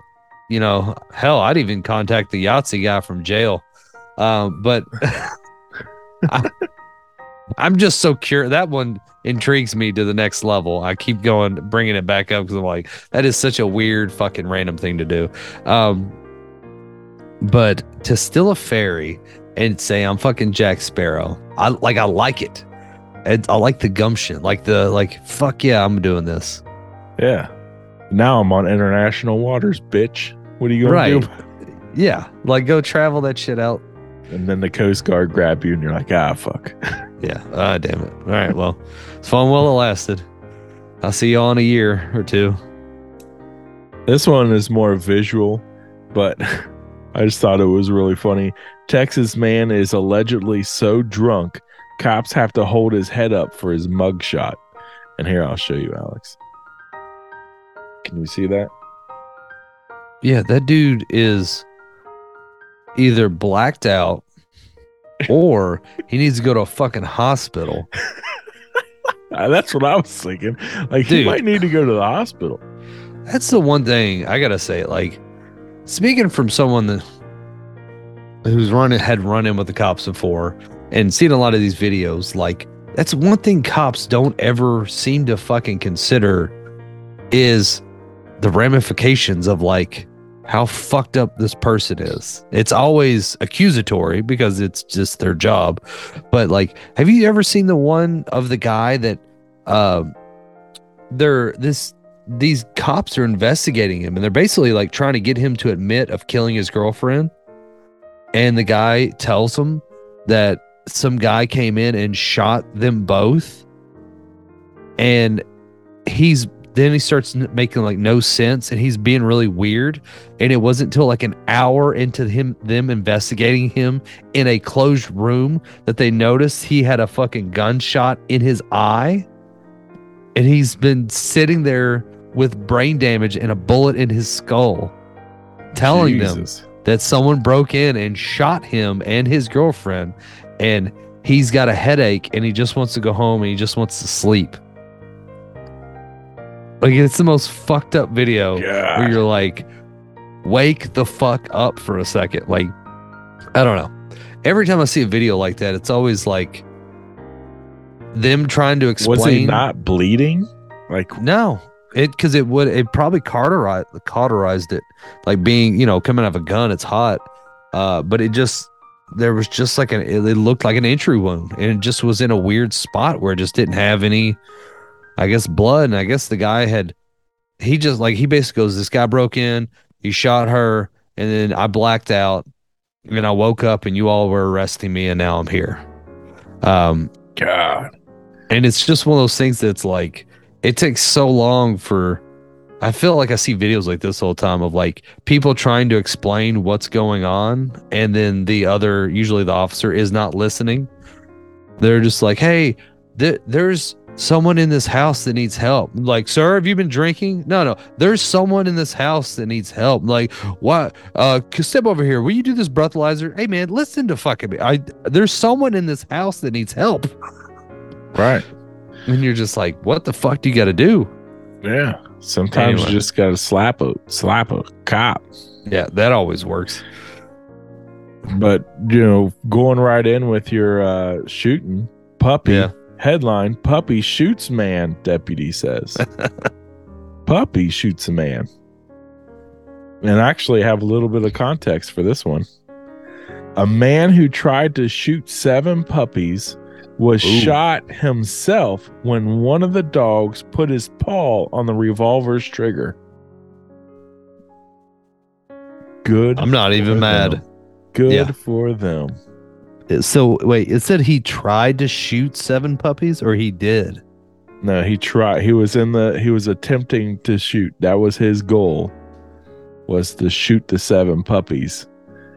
You know, hell, I'd even contact the Yahtzee guy from jail. Um, but I, I'm just so curious. That one intrigues me to the next level. I keep going, bringing it back up because I'm like, that is such a weird, fucking random thing to do. Um, but to steal a ferry and say I'm fucking Jack Sparrow, I like. I like it. And I like the gumption, like the like. Fuck yeah, I'm doing this. Yeah. Now I'm on international waters, bitch. What are you gonna Right. do? Yeah, like go travel that shit out. And then the Coast Guard grab you, and you're like, ah, fuck. Yeah. Ah, damn it. All right. Well, it's fun while it lasted. I'll see y'all in a year or two. This one is more visual, but I just thought it was really funny. Texas man is allegedly so drunk, cops have to hold his head up for his mugshot. And here I'll show you, Alex. Can you see that? Yeah, that dude is either blacked out or he needs to go to a fucking hospital. Uh, that's what I was thinking. Like, he might need to go to the hospital. That's the one thing I gotta say. Like, speaking from someone that who's running had run in with the cops before and seen a lot of these videos, like that's one thing cops don't ever seem to fucking consider is the ramifications of like how fucked up this person is. It's always accusatory because it's just their job. But like, have you ever seen the one of the guy that um they're this these cops are investigating him and they're basically like trying to get him to admit of killing his girlfriend. And the guy tells him that some guy came in and shot them both. And he's then he starts making like no sense and he's being really weird. And it wasn't until like an hour into him them investigating him in a closed room that they noticed he had a fucking gunshot in his eye. And he's been sitting there with brain damage and a bullet in his skull telling them that someone broke in and shot him and his girlfriend. And he's got a headache and he just wants to go home and he just wants to sleep like it's the most fucked up video where you're like wake the fuck up for a second. Like i don't know. Every time i see a video like that it's always like them trying to explain Was he not bleeding? Like no, it because it would it probably cauterized cauterized it. Like being you know coming out of a gun. It's hot, uh, but it just there was just like an it, it looked like an entry wound, and it just was in a weird spot where it just didn't have any, I guess blood. And I guess the guy had he just like he basically goes, this guy broke in, he shot her, and then I blacked out, and I woke up, and you all were arresting me, and now I'm here. Um, God. and it's just one of those things that's like it takes so long for I feel like I see videos like this all the time of like people trying to explain what's going on and then the other usually the officer is not listening. They're just like, "Hey, th- there's someone in this house that needs help." Like, "Sir, have you been drinking?" No, no. There's someone in this house that needs help. Like, "What? Uh, step over here. Will you do this breathalyzer?" Hey man, listen to fucking me. I there's someone in this house that needs help. Right. And you're just like, what the fuck do you got to do? Yeah. Sometimes Anyway. you just gotta slap a slap a cop. Yeah, that always works. But you know, going right in with your uh shooting puppy Yeah. Headline: Puppy shoots man. Deputy says. puppy shoots a man. And I actually have a little bit of context for this one. A man who tried to shoot seven puppies was Ooh. shot himself when one of the dogs put his paw on the revolver's trigger. Good. I'm not even mad. them. Good Yeah. for them. So wait, it said he tried to shoot seven puppies, or he did. No, he tried. He was in the. He was attempting to shoot. That was his goal. Was to shoot the seven puppies,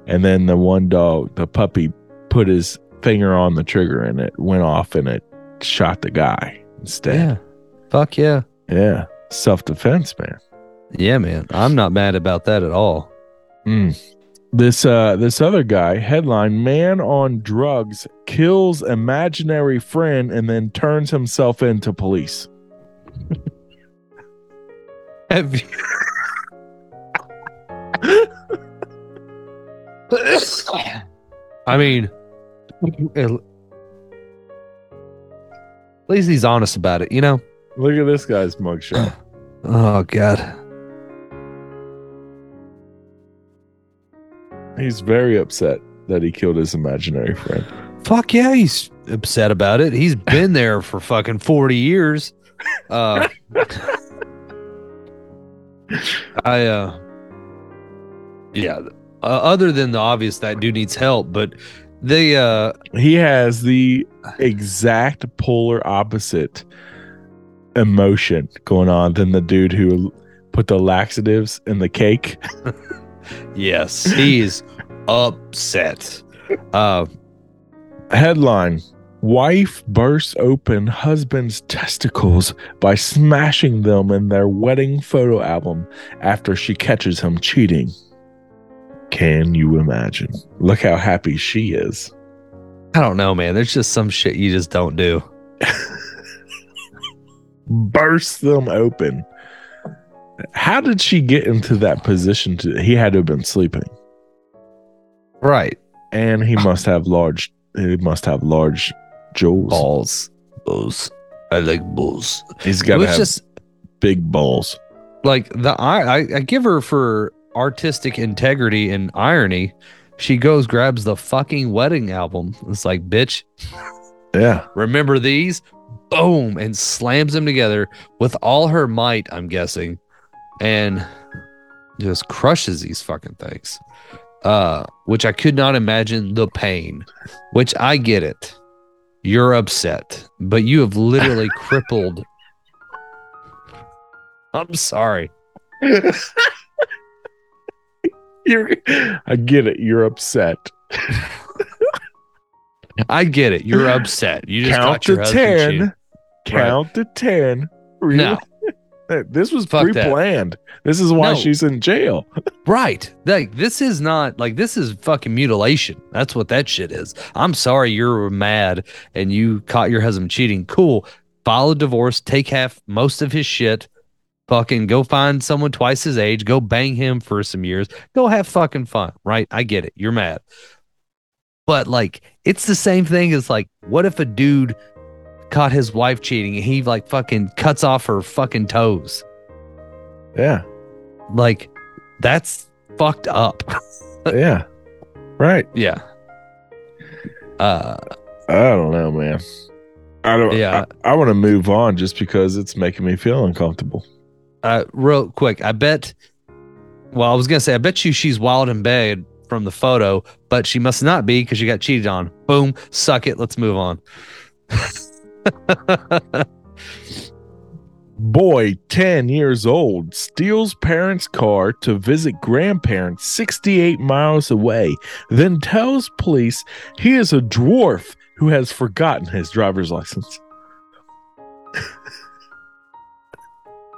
and then the one dog, the puppy, put his finger on the trigger, and it went off, and it shot the guy instead. Yeah. Fuck yeah. Yeah, self defense, man. Yeah, man. I'm not mad about that at all. Mm. This uh this other guy headline man on drugs kills imaginary friend and then turns himself into police. Have you- I mean, at least he's honest about it, you know? Look at this guy's mugshot. Oh, God. He's very upset that he killed his imaginary friend. Fuck yeah, he's upset about it. He's been there for fucking 40 years. Uh I uh yeah, uh, other than the obvious that dude needs help, but they uh He has the exact polar opposite emotion going on than the dude who put the laxatives in the cake. yes, he's upset. Uh Headline Wife bursts open husband's testicles by smashing them in their wedding photo album after she catches him cheating. Can you imagine? Look how happy she is. I don't know, man. There's just some shit you just don't do. Burst them open. How did she get into that position? To he had to have been sleeping, Right. and he must have large. He must have large jewels. Balls. Balls. I like balls. He's got to have just big balls. like the I, I I give her for artistic integrity and irony, she goes grabs the fucking wedding album. It's like, bitch, Yeah. remember these? Boom, and slams them together with all her might, I'm guessing, and just crushes these fucking things. Uh, which I could not imagine the pain. Which I get it. You're upset, but you have literally crippled. I'm sorry. You're I get it. You're upset. I get it. You're upset. You just Count to ten. Count to ten. Really? No. This was Fuck pre-planned. This is why No. she's in jail. Right. Like this is not like this is fucking mutilation. That's what that shit is. I'm sorry you're mad and you caught your husband cheating. Cool. File a divorce, take half most of his shit. Fucking go find someone twice his age, go bang him for some years. Go have fucking fun, right? I get it. You're mad. But like it's the same thing as like what if a dude caught his wife cheating and he like fucking cuts off her fucking toes? Yeah. Like that's fucked up. Yeah. Right. Yeah. Uh I don't know, man. I don't Yeah. I, I want to move on just because it's making me feel uncomfortable. uh real quick, I bet well, I was gonna say I bet you she's wild in bed from the photo, but she must not be because she got cheated on. Boom, suck it, let's move on. Boy, 10 years old, steals parents' car to visit grandparents 68 miles away, then tells police he is a dwarf who has forgotten his driver's license.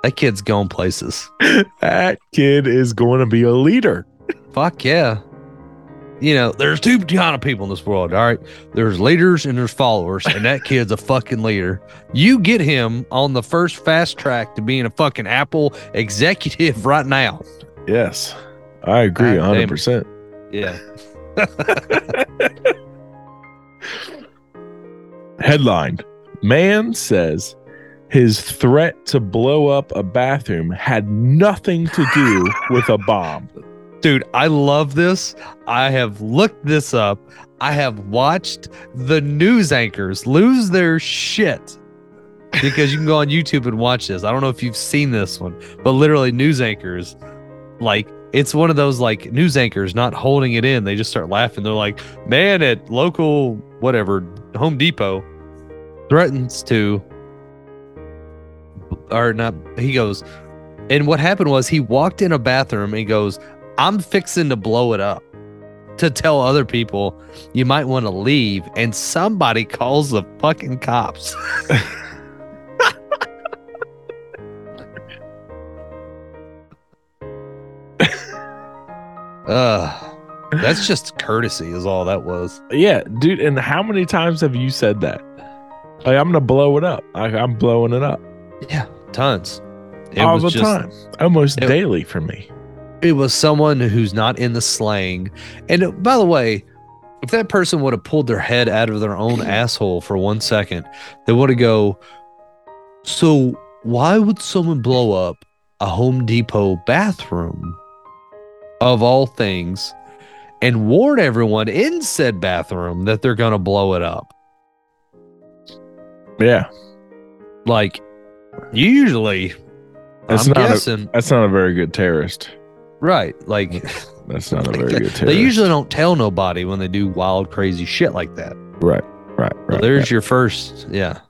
that kid's going places. That kid is going to be a leader. Fuck yeah. You know, there's two kind of people in this world, all right? There's leaders and there's followers, and that kid's a fucking leader. You get him on the first fast track to being a fucking Apple executive right now. Yes, I agree it. 100%. Yeah. Headline Man says his threat to blow up a bathroom had nothing to do with a bomb. Dude, I love this. I have looked this up. I have watched the news anchors lose their shit because you can go on YouTube and watch this. I don't know if you've seen this one, but literally news anchors like it's one of those like news anchors not holding it in. They just start laughing. They're like, "Man at local whatever Home Depot threatens to or not he goes and what happened was he walked in a bathroom and goes I'm fixing to blow it up to tell other people you might want to leave, and somebody calls the fucking cops. Ugh. That's just courtesy, is all that was. Yeah, dude. And how many times have you said that? Like, I'm going to blow it up. I, I'm blowing it up Yeah, tons. It all was the just- time, almost it- daily for me. It was someone who's not in the slang. And by the way, if that person would have pulled their head out of their own asshole for one second, they would have go, So why would someone blow up a Home Depot bathroom of all things and warn everyone in said bathroom that they're gonna blow it up? Yeah, Like usually That's I'm not a- guessing that's not a very good terrorist. Right. Like That's not a very good terrorist. they usually don't tell nobody when they do wild, crazy shit like that. right, right, So right. there's right. your first, yeah.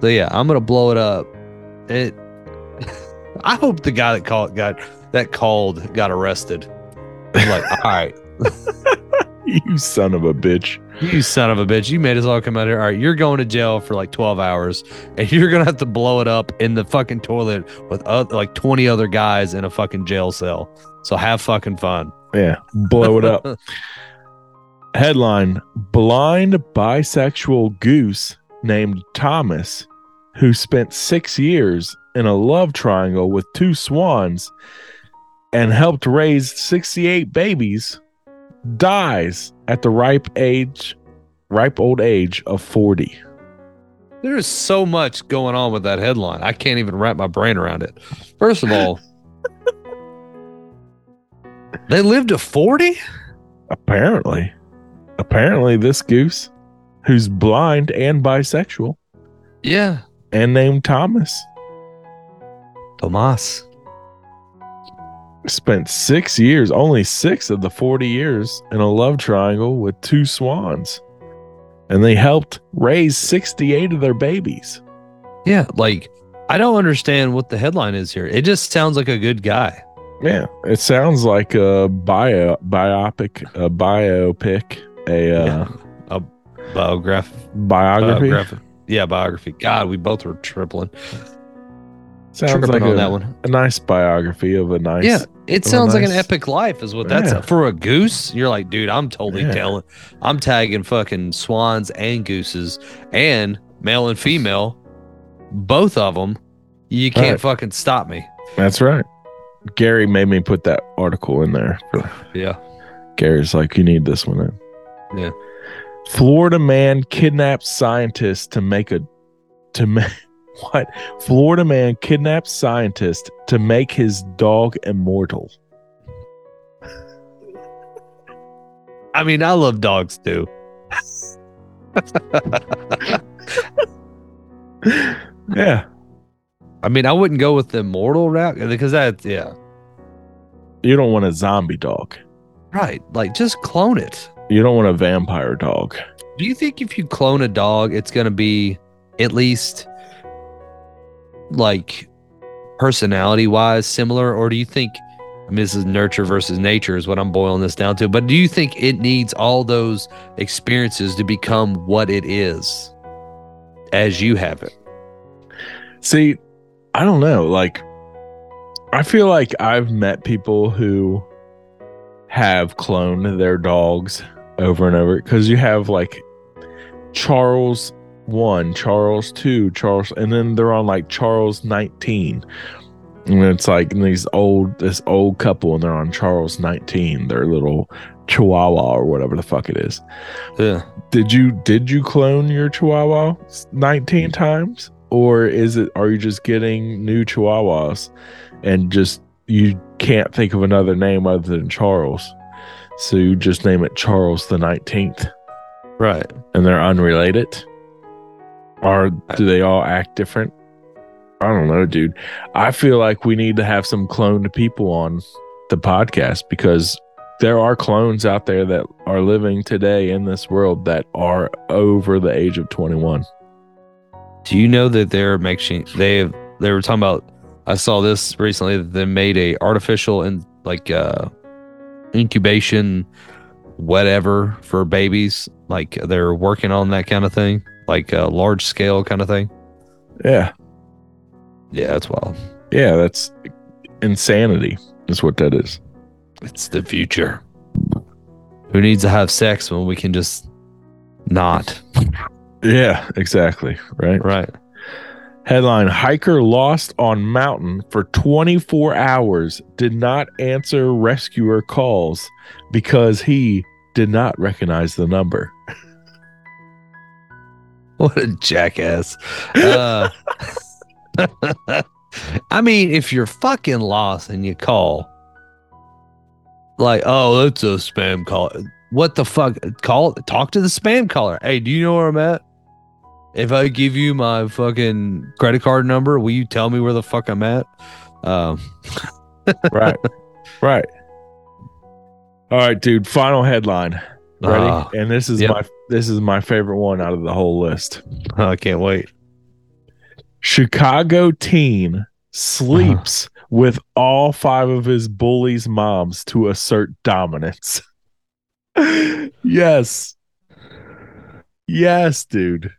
So yeah, I'm gonna blow it up. It. I hope the guy that called got that called got arrested. I'm like, all right, you son of a bitch. you son of a bitch, you made us all come out here. All right, you're going to jail for like 12 hours, and you're gonna have to blow it up in the fucking toilet with other, like 20 other guys in a fucking jail cell. So have fucking fun. Yeah, blow it up. Headline Blind bisexual goose named Thomas, who spent six years in a love triangle with two swans and helped raise 68 babies, dies at the ripe age, ripe old age of 40. There's so much going on with that headline. I can't even wrap my brain around it. First of all, They lived to 40? Apparently. Apparently, this goose, who's blind and bisexual Yeah. and named Thomas, Tomas. Spent six years, only six of the 40 years, in a love triangle with two swans. And they helped raise 68 of their babies. Yeah. Like, I don't understand what the headline is here. It just sounds like a good guy. Yeah, it sounds like a bio biopic, a biopic, a uh, Yeah. A biograph. biography. biography. Yeah, biography. God, we both were tripling. Sounds like on a, that one. a nice biography of a nice. Yeah, it of a sounds like an epic life, is what that's Yeah. for a goose. You're like, dude, I'm totally Yeah. telling. I'm tagging fucking swans and gooses and male and female, both of them. You can't Right. fucking stop me. That's right. Gary made me put that article in there. For, Yeah, Gary's like, you need this one in. Yeah. Florida man kidnaps scientist to make a to make what? Florida man kidnaps scientist to make his dog immortal. I mean, I love dogs too. Yeah. I mean, I wouldn't go with the immortal route because that, yeah, You don't want a zombie dog. right. Like, just clone it. You don't want a vampire dog. Do you think if you clone a dog, it's going to be at least like personality wise similar? Or do you think, I mean, this is nurture versus nature, is what I'm boiling this down to. But do you think it needs all those experiences to become what it is as you have it? See, I don't know. Like, I feel like I've met people who have cloned their dogs over and over because you have like Charles one, Charles two, Charles, and then they're on like Charles 19. And it's like these old, this old couple, and they're on Charles 19, their little Chihuahua or whatever the fuck it is. Yeah. Did you did you clone your Chihuahua 19 times? Or is it are you just getting new Chihuahuas and just you can't think of another name other than Charles? So you just name it Charles the 19th Right. and they're unrelated? Or do they all act different? I don't know, dude. I feel like we need to have some cloned people on the podcast because there are clones out there that are living today in this world that are over the age of 21. Do you know that they're making they have they were talking about I saw this recently that they made a artificial and like uh incubation whatever for babies like they're working on that kind of thing like a large scale kind of thing Yeah. yeah that's wild Yeah, that's insanity. Is what that is. it's the future who needs to have sex when we can just not Yeah, exactly. Right. right Headline Hiker lost on mountain for 24 hours, did not answer rescuer calls because he did not recognize the number. What a jackass. Uh, I mean, if you're fucking lost and you call, like, oh, that's a spam call. What the fuck? Call, talk to the spam caller. Hey, do you know where I'm at? If I give you my fucking credit card number, will you tell me where the fuck I'm at? Um, Right. right. All right, dude. Final headline. Ready? Ah, and this is yep. my this is my favorite one out of the whole list. I can't wait. Chicago teen sleeps with all five of his bullies' moms to assert dominance. yes. Yes, dude.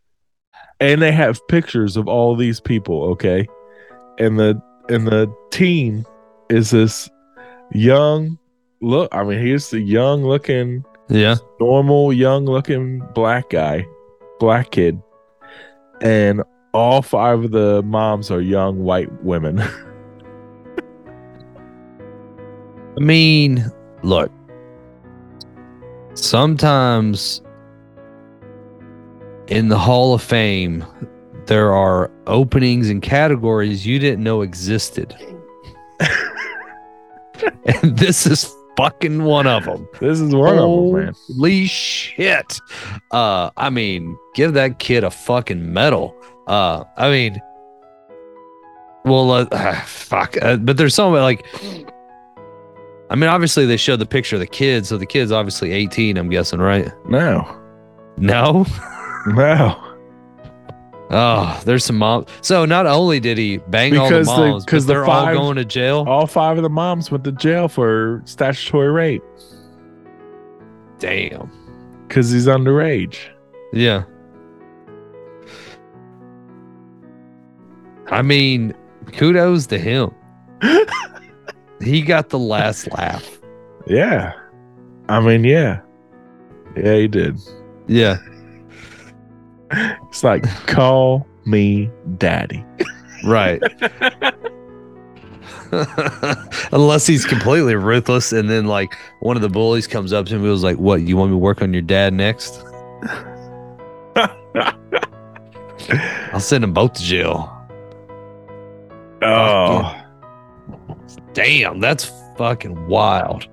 And they have pictures of all these people, okay? And the and the teen is this young look I mean he's the young looking Yeah. normal young looking black guy, black kid, and all five of the moms are young white women. I mean, look, sometimes in the Hall of Fame, there are openings and categories you didn't know existed. and this is fucking one of them. This is one of them, man. Holy shit. Uh, I mean, give that kid a fucking medal. Uh, I mean, well, uh, fuck. Uh, but there's so many, like, I mean, obviously they showed the picture of the kid, so the kid's obviously 18, I'm guessing, right? No, No? no. Oh, there's some moms. So not only did he bang Because all the moms, because the they're five- all going to jail. All five of the moms went to jail for statutory rape Damn. because he's underage. Yeah. I mean, kudos to him. he got the last laugh. Yeah. I mean, yeah. Yeah, he did. Yeah. It's like, call me daddy. Right. Unless he's completely ruthless, and then like one of the bullies comes up to him and was like, "What? You want me to work on your dad next? I'll send them both to jail." Oh, Damn, that's fucking wild.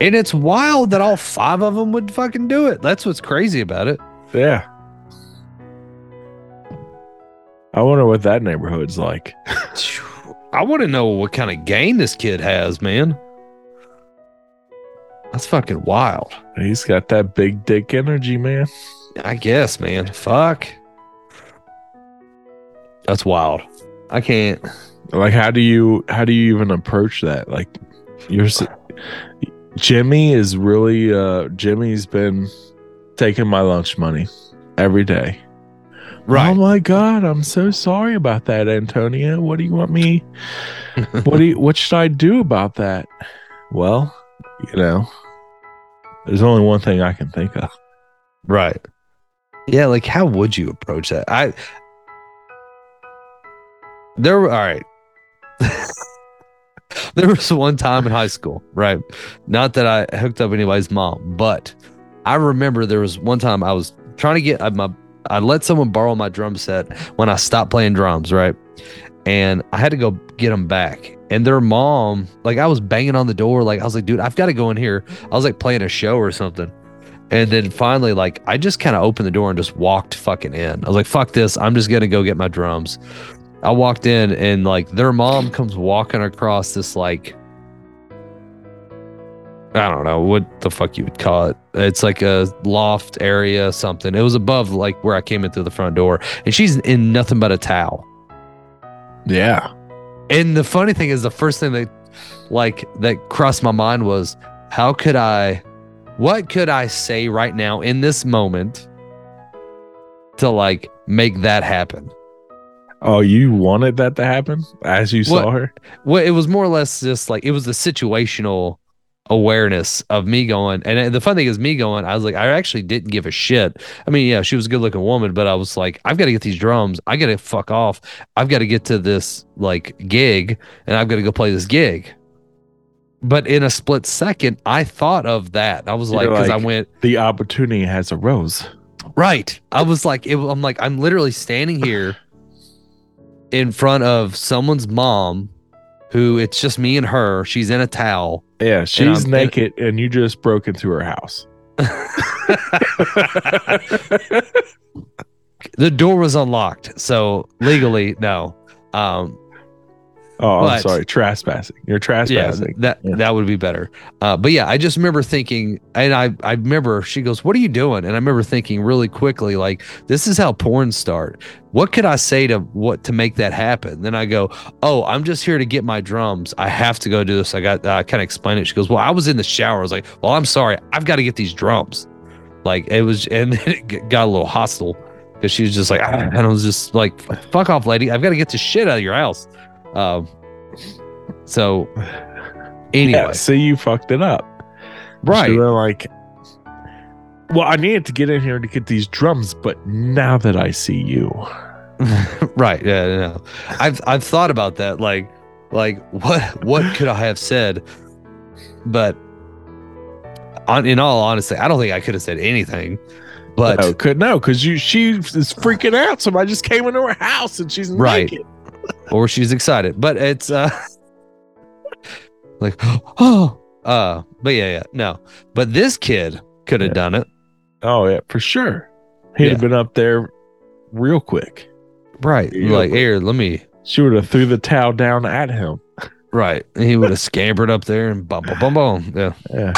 and it's wild that all five of them would fucking do it. That's what's crazy about it. yeah. I wonder what that neighborhood's like. I want to know what kind of game this kid has, man. That's fucking wild. He's got that big dick energy, man. I guess, man. Fuck. That's wild. I can't. Like, how do you how do you even approach that? Like, you're Jimmy is really uh Jimmy's been taking my lunch money every day. Oh my god, I'm so sorry about that, Antonia. What do you want me? what do you, what should I do about that? Well, you know, there's only one thing I can think of. Right. Yeah, like how would you approach that? I there were all right. there was one time in high school, right? Not that I hooked up anybody's mom, but I remember there was one time I was trying to get uh, my I let someone borrow my drum set when I stopped playing drums, right? And I had to go get them back. And their mom, like I was banging on the door, like I was like, dude, I've got to go in here. I was like playing a show or something. And then finally, like, I just kind of opened the door and just walked fucking in. I was like, fuck this. I'm just to go get my drums. I walked in and, like, their mom comes walking across this, like, I don't know what the fuck you would call it. It's like a loft area, something. It was above, like, where I came in through the front door. And she's in nothing but a towel. Yeah. And the funny thing is, the first thing that, like, that crossed my mind was, how could I, what could I say right now in this moment to like make that happen? Oh, you wanted that to happen as you saw her? Well, it was more or less just like it was the situational awareness of me going. And the fun thing is, me going, I was like, I actually didn't give a shit. I mean, yeah, she was a good looking woman, but I was like, I've got to get these drums. I got to fuck off. I've got to get to this like gig and I've got to go play this gig. But in a split second, I thought of that. I was like, because I went, The opportunity has arose. Right. I was like, it, I'm like, I'm literally standing here in front of someone's mom who it's just me and her. She's in a towel. Yeah, she's I'm- naked and you just broke into her house. The door was unlocked. So legally, no. Um, Oh, I'm sorry. Trespassing. You're yeah, trespassing. that Yeah. that would be better. Uh, but yeah, I just remember thinking, and I I remember she goes, "What are you doing?" And I remember thinking really quickly, like, "This is how porn start." What could I say to what to make that happen? Then I go, "Oh, I'm just here to get my drums. I have to go do this." I got I kind of explain it. She goes, "Well, I was in the shower." I was like, "Well, I'm sorry. I've got to get these drums." Like it was, and then it got a little hostile because she was just like, "Ah," and I was just like, "Fuck off, lady! I've got to get this shit out of your house." Um, so anyway, Yeah, see, you fucked it up. right? So they're like, well, I needed to get in here to get these drums, but now that I see you, right yeah yeah i've i've thought about that like like what what could i have said but on in all honesty i don't think i could have said anything but no, could no, because you she is freaking out. Somebody just came into her house and she's Right. naked. Or she's excited but it's uh like oh Uh, but yeah, yeah, no. But this kid could have Yeah. done it. Oh yeah, for sure. He'd have been up there real quick. Right. Yeah, like, but- here, let me. She would have threw the towel down at him. Right. And he would have scampered up there and bum, bum, bum, bum. Yeah. Yeah.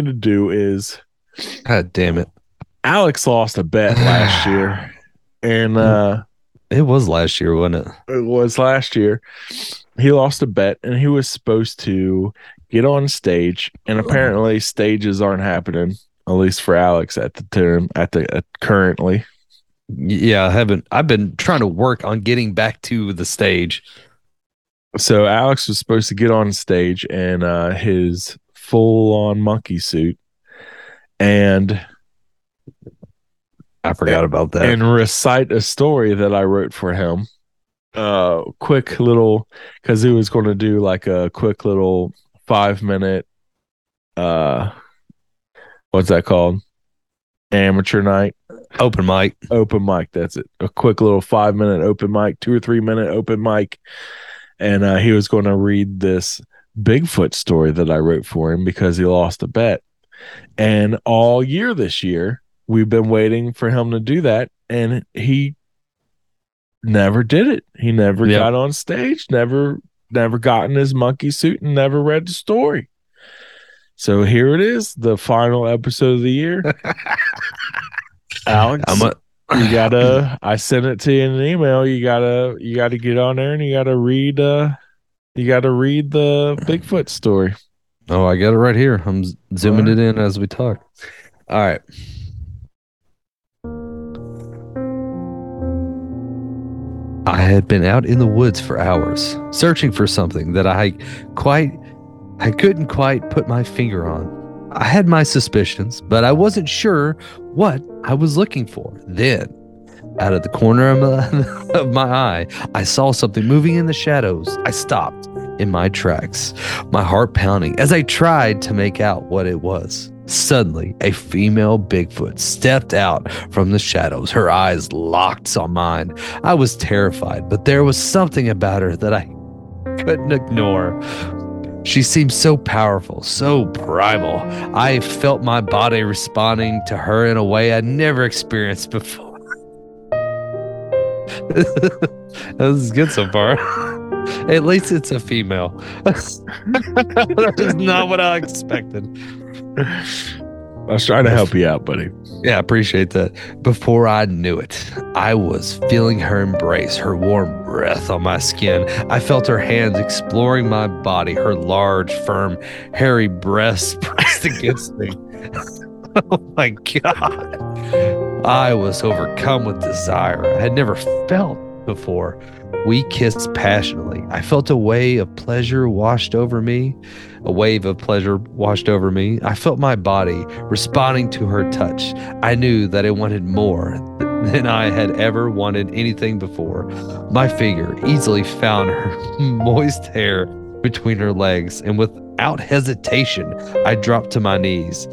Need to do is God damn it. Alex lost a bet last year, and uh, It was last year, wasn't it? it was last year. He lost a bet, and he was supposed to get on stage, and apparently stages aren't happening, at least for Alex at the term at the at currently. Yeah, I haven't. I've been trying to work on getting back to the stage. So Alex was supposed to get on stage and uh, his full on monkey suit, and I forgot about that. and recite a story that I wrote for him. Uh, quick little because he was going to do like a quick little five minute. Uh, what's that called? Amateur night. Open mic. open mic. That's it. A quick little five minute open mic, two or three minute open mic. And uh, he was going to read this Bigfoot story that I wrote for him because he lost a bet. And all year this year, we've been waiting for him to do that. And he never did it. He never Yep. got on stage, never, never got in his monkey suit and never read the story. So here it is, the final episode of the year. Alex, I'm a, you gotta i sent it to you in an email you gotta you gotta get on there and you gotta read uh you gotta read the bigfoot story oh, I got it right here. I'm zooming Alright. it in as we talk. All right. I had been out in the woods for hours, searching for something that I quite I couldn't quite put my finger on. I had my suspicions, but I wasn't sure what I was looking for. Then, out of the corner of my, of my eye, I saw something moving in the shadows. I stopped in my tracks, my heart pounding as I tried to make out what it was. Suddenly, a female Bigfoot stepped out from the shadows, her eyes locked on mine. I was terrified, but there was something about her that I couldn't ignore. She seemed so powerful, so primal. I felt my body responding to her in a way I'd never experienced before. this is good so far. At least it's a female. that is not what I expected. i was trying to help you out buddy Yeah, I appreciate that. Before I knew it, I was feeling her embrace, her warm breath on my skin. I felt her hands exploring my body, her large, firm, hairy breasts pressed against me. oh my God. I was overcome with desire I had never felt before. We kissed passionately. I felt a wave of pleasure washed over me. A wave of pleasure washed over me. I felt my body responding to her touch. I knew that I wanted more than I had ever wanted anything before. My finger easily found her moist hair between her legs, and without hesitation, I dropped to my knees.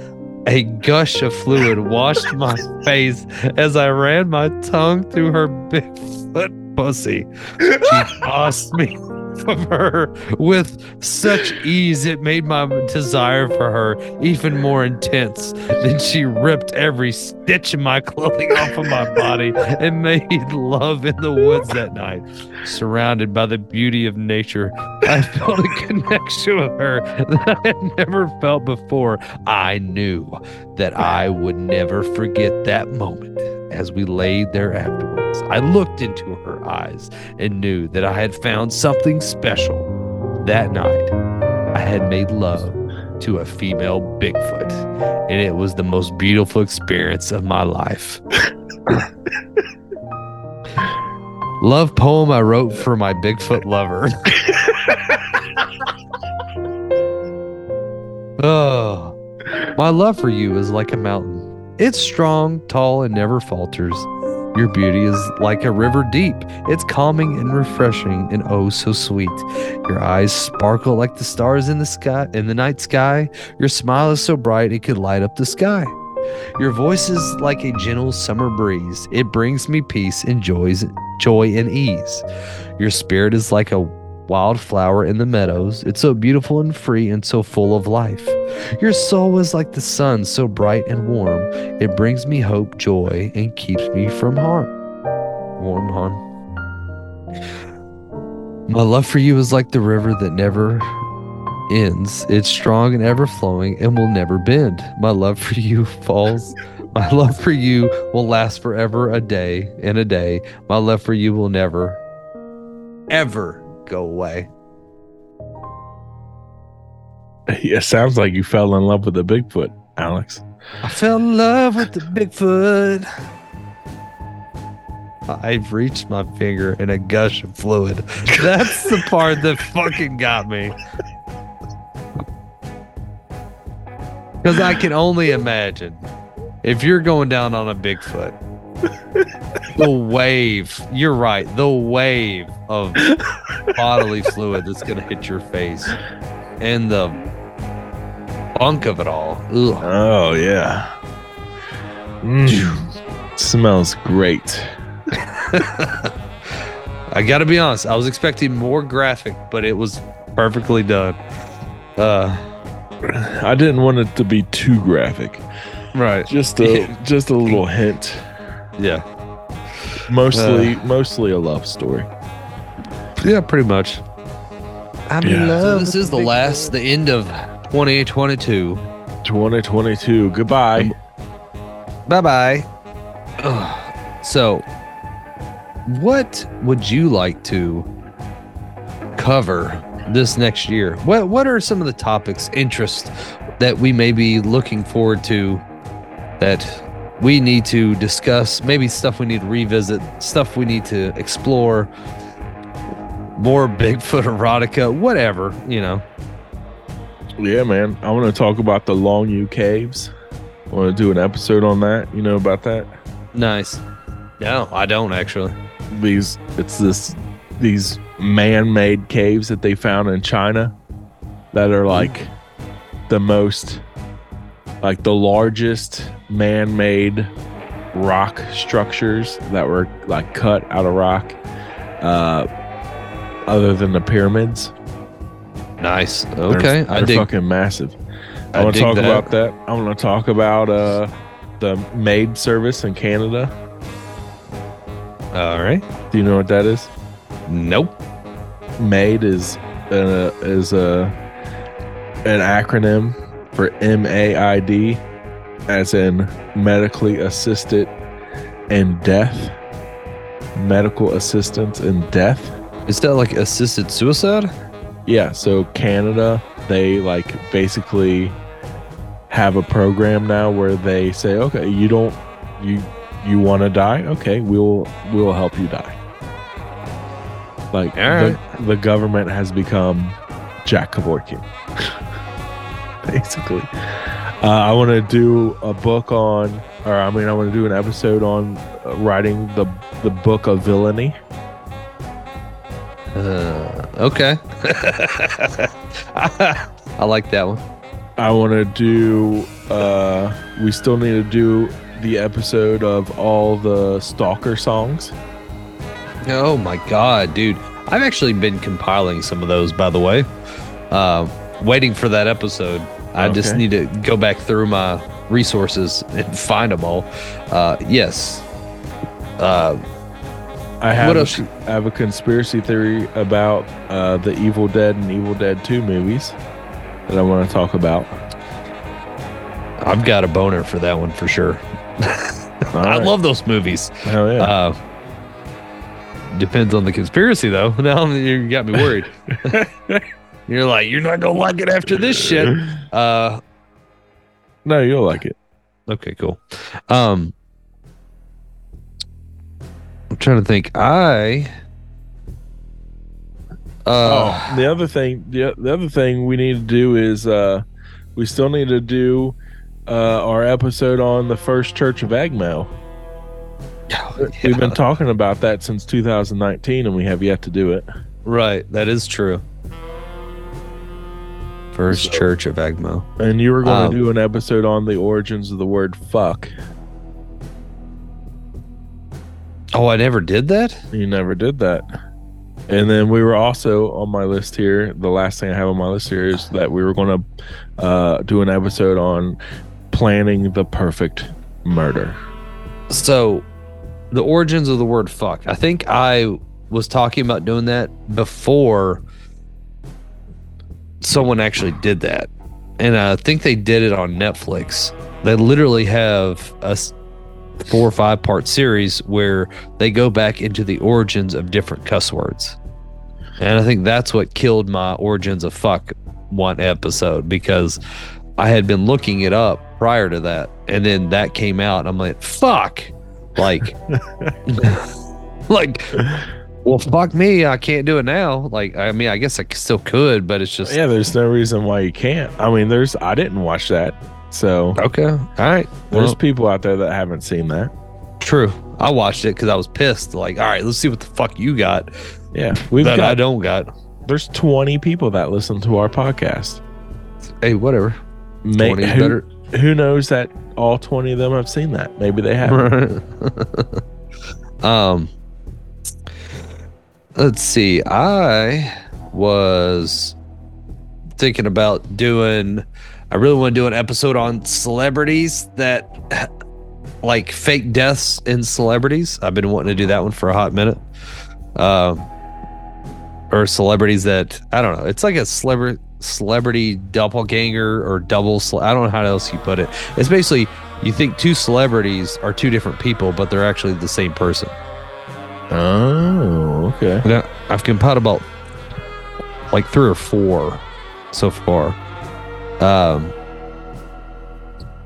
A gush of fluid washed my face as I ran my tongue through her big foot pussy. She tossed me from her with such ease it made my desire for her even more intense. Then she ripped every stitch of my clothing off of my body and made love in the woods that night. Surrounded by the beauty of nature, I felt a connection with her that I had never felt before. I knew that I would never forget that moment as we laid there afterwards. I looked into her eyes and knew that I had found something special. That night, I had made love to a female Bigfoot, and it was the most beautiful experience of my life. Love poem I wrote for my Bigfoot lover. oh, my love for you is like a mountain. It's strong, tall, and never falters. Your beauty is like a river deep. It's calming and refreshing and oh so sweet. Your eyes sparkle like the stars in the sky in the night sky. Your smile is so bright it could light up the sky. Your voice is like a gentle summer breeze. It brings me peace and joys, joy and ease. Your spirit is like a wildflower in the meadows. It's so beautiful and free and so full of life. Your soul is like the sun, so bright and warm. It brings me hope, joy, and keeps me from harm. Warm harm. My love for you is like the river that never ends. It's strong and ever flowing and will never bend. My love for you falls. My love for you will last forever a day and a day. My love for you will never, ever go away. it sounds like you fell in love with the bigfoot alex I fell in love with the Bigfoot. I've reached my finger in a gush of fluid. That's the part that fucking got me. Because I can only imagine if you're going down on a Bigfoot, the wave, you're right, the wave of bodily fluid that's going to hit your face and the bunk of it all. Ugh. oh yeah Mm. Smells great. I got to be honest. I was expecting more graphic, but it was perfectly done. Uh, I didn't want it to be too graphic. right. Just a just a little hint. Yeah. Mostly uh. mostly a love story. Yeah, pretty much. I'm in Yeah. So this is the last, the end of 2022. 2022. Goodbye. Um, bye bye. So, what would you like to cover this next year? What What are some of the topics, interest that we may be looking forward to that we need to discuss? Maybe stuff we need to revisit, stuff we need to explore. More Bigfoot erotica, whatever you know. Yeah, man. I want to talk about the Longyou Caves. I want to do an episode on that. You know about that? Nice. No, I don't actually. These it's this these man-made caves that they found in China that are like the most like the largest man-made rock structures that were like cut out of rock uh other than the pyramids. Nice. They're- Okay, they're, I dig. fucking massive. I, I want to talk that. about that. I want to talk about uh, the maid service in Canada. All right. Do you know what that is? Nope. MAID is uh, is a an acronym for MAID, as in medically assisted in death. Medical assistance in death. Is that like assisted suicide? Yeah, so Canada, they like basically have a program now where they say, okay, you don't you you want to die? Okay, we'll we'll help you die. Like All the, the government has become Jack Kevorkian. basically. Uh, I want to do a book on, or I mean, I want to do an episode on uh, writing the the book of villainy. Uh, okay. I like that one. I want to do. Uh, we still need to do the episode of all the stalker songs. Oh my god, dude! I've actually been compiling some of those, by the way. Uh, waiting for that episode. I just need to go back through my resources and find them all. Uh, yes. Uh, I have. What a- else? I have a conspiracy theory about uh, the Evil Dead and Evil Dead Two movies that I want to talk about. I've got a boner for that one for sure. I right. love those movies. Hell yeah! Uh, depends on the conspiracy, though. Now you got me worried. you're like, you're not gonna like it after this shit. Uh, no, you'll like it. okay, cool. Um, I'm trying to think. I. Uh, oh, the other thing, the, the other thing we need to do is uh, we still need to do uh, our episode on the First Church of Agmo. We've been talking about that since 2019, and we have yet to do it. right. That is true. First Church of Egmo. And you were going Um, to do an episode on the origins of the word "fuck." Oh, I never did that. You never did that. And then we were also on my list here. The last thing I have on my list here is that we were going to uh, do an episode on planning the perfect murder. So, the origins of the word fuck. I think I was talking about doing that before someone actually did that. And I think they did it on Netflix. They literally have a four or five part series where they go back into the origins of different cuss words. And I think that's what killed my origins of fuck one episode because I had been looking it up prior to that. And then that came out. And I'm like, fuck. Like, like, well, fuck me. I can't do it now. Like, I mean, I guess I still could, but it's just, Yeah, there's no reason why you can't. I mean, there's I didn't watch that, so okay. All right. there's Well, people out there that haven't seen that. true. I watched it because I was pissed. Like, all right, let's see what the fuck you got Yeah, we've that I got don't got. there's 20 people that listen to our podcast. Hey, whatever. 20 who, better. who knows that all 20 of them have seen that? Maybe they haven't. um, let's see. I was thinking about doing. I really want to do an episode on celebrities that like fake deaths in celebrities. I've been wanting to do that one for a hot minute. Um, or celebrities that I don't know. It's like a celebrity celebrity doppelganger or double. Cele- I don't know how else you put it. It's basically you think two celebrities are two different people, but they're actually the same person. Oh, okay. I- I've compiled about like three or four so far. Um,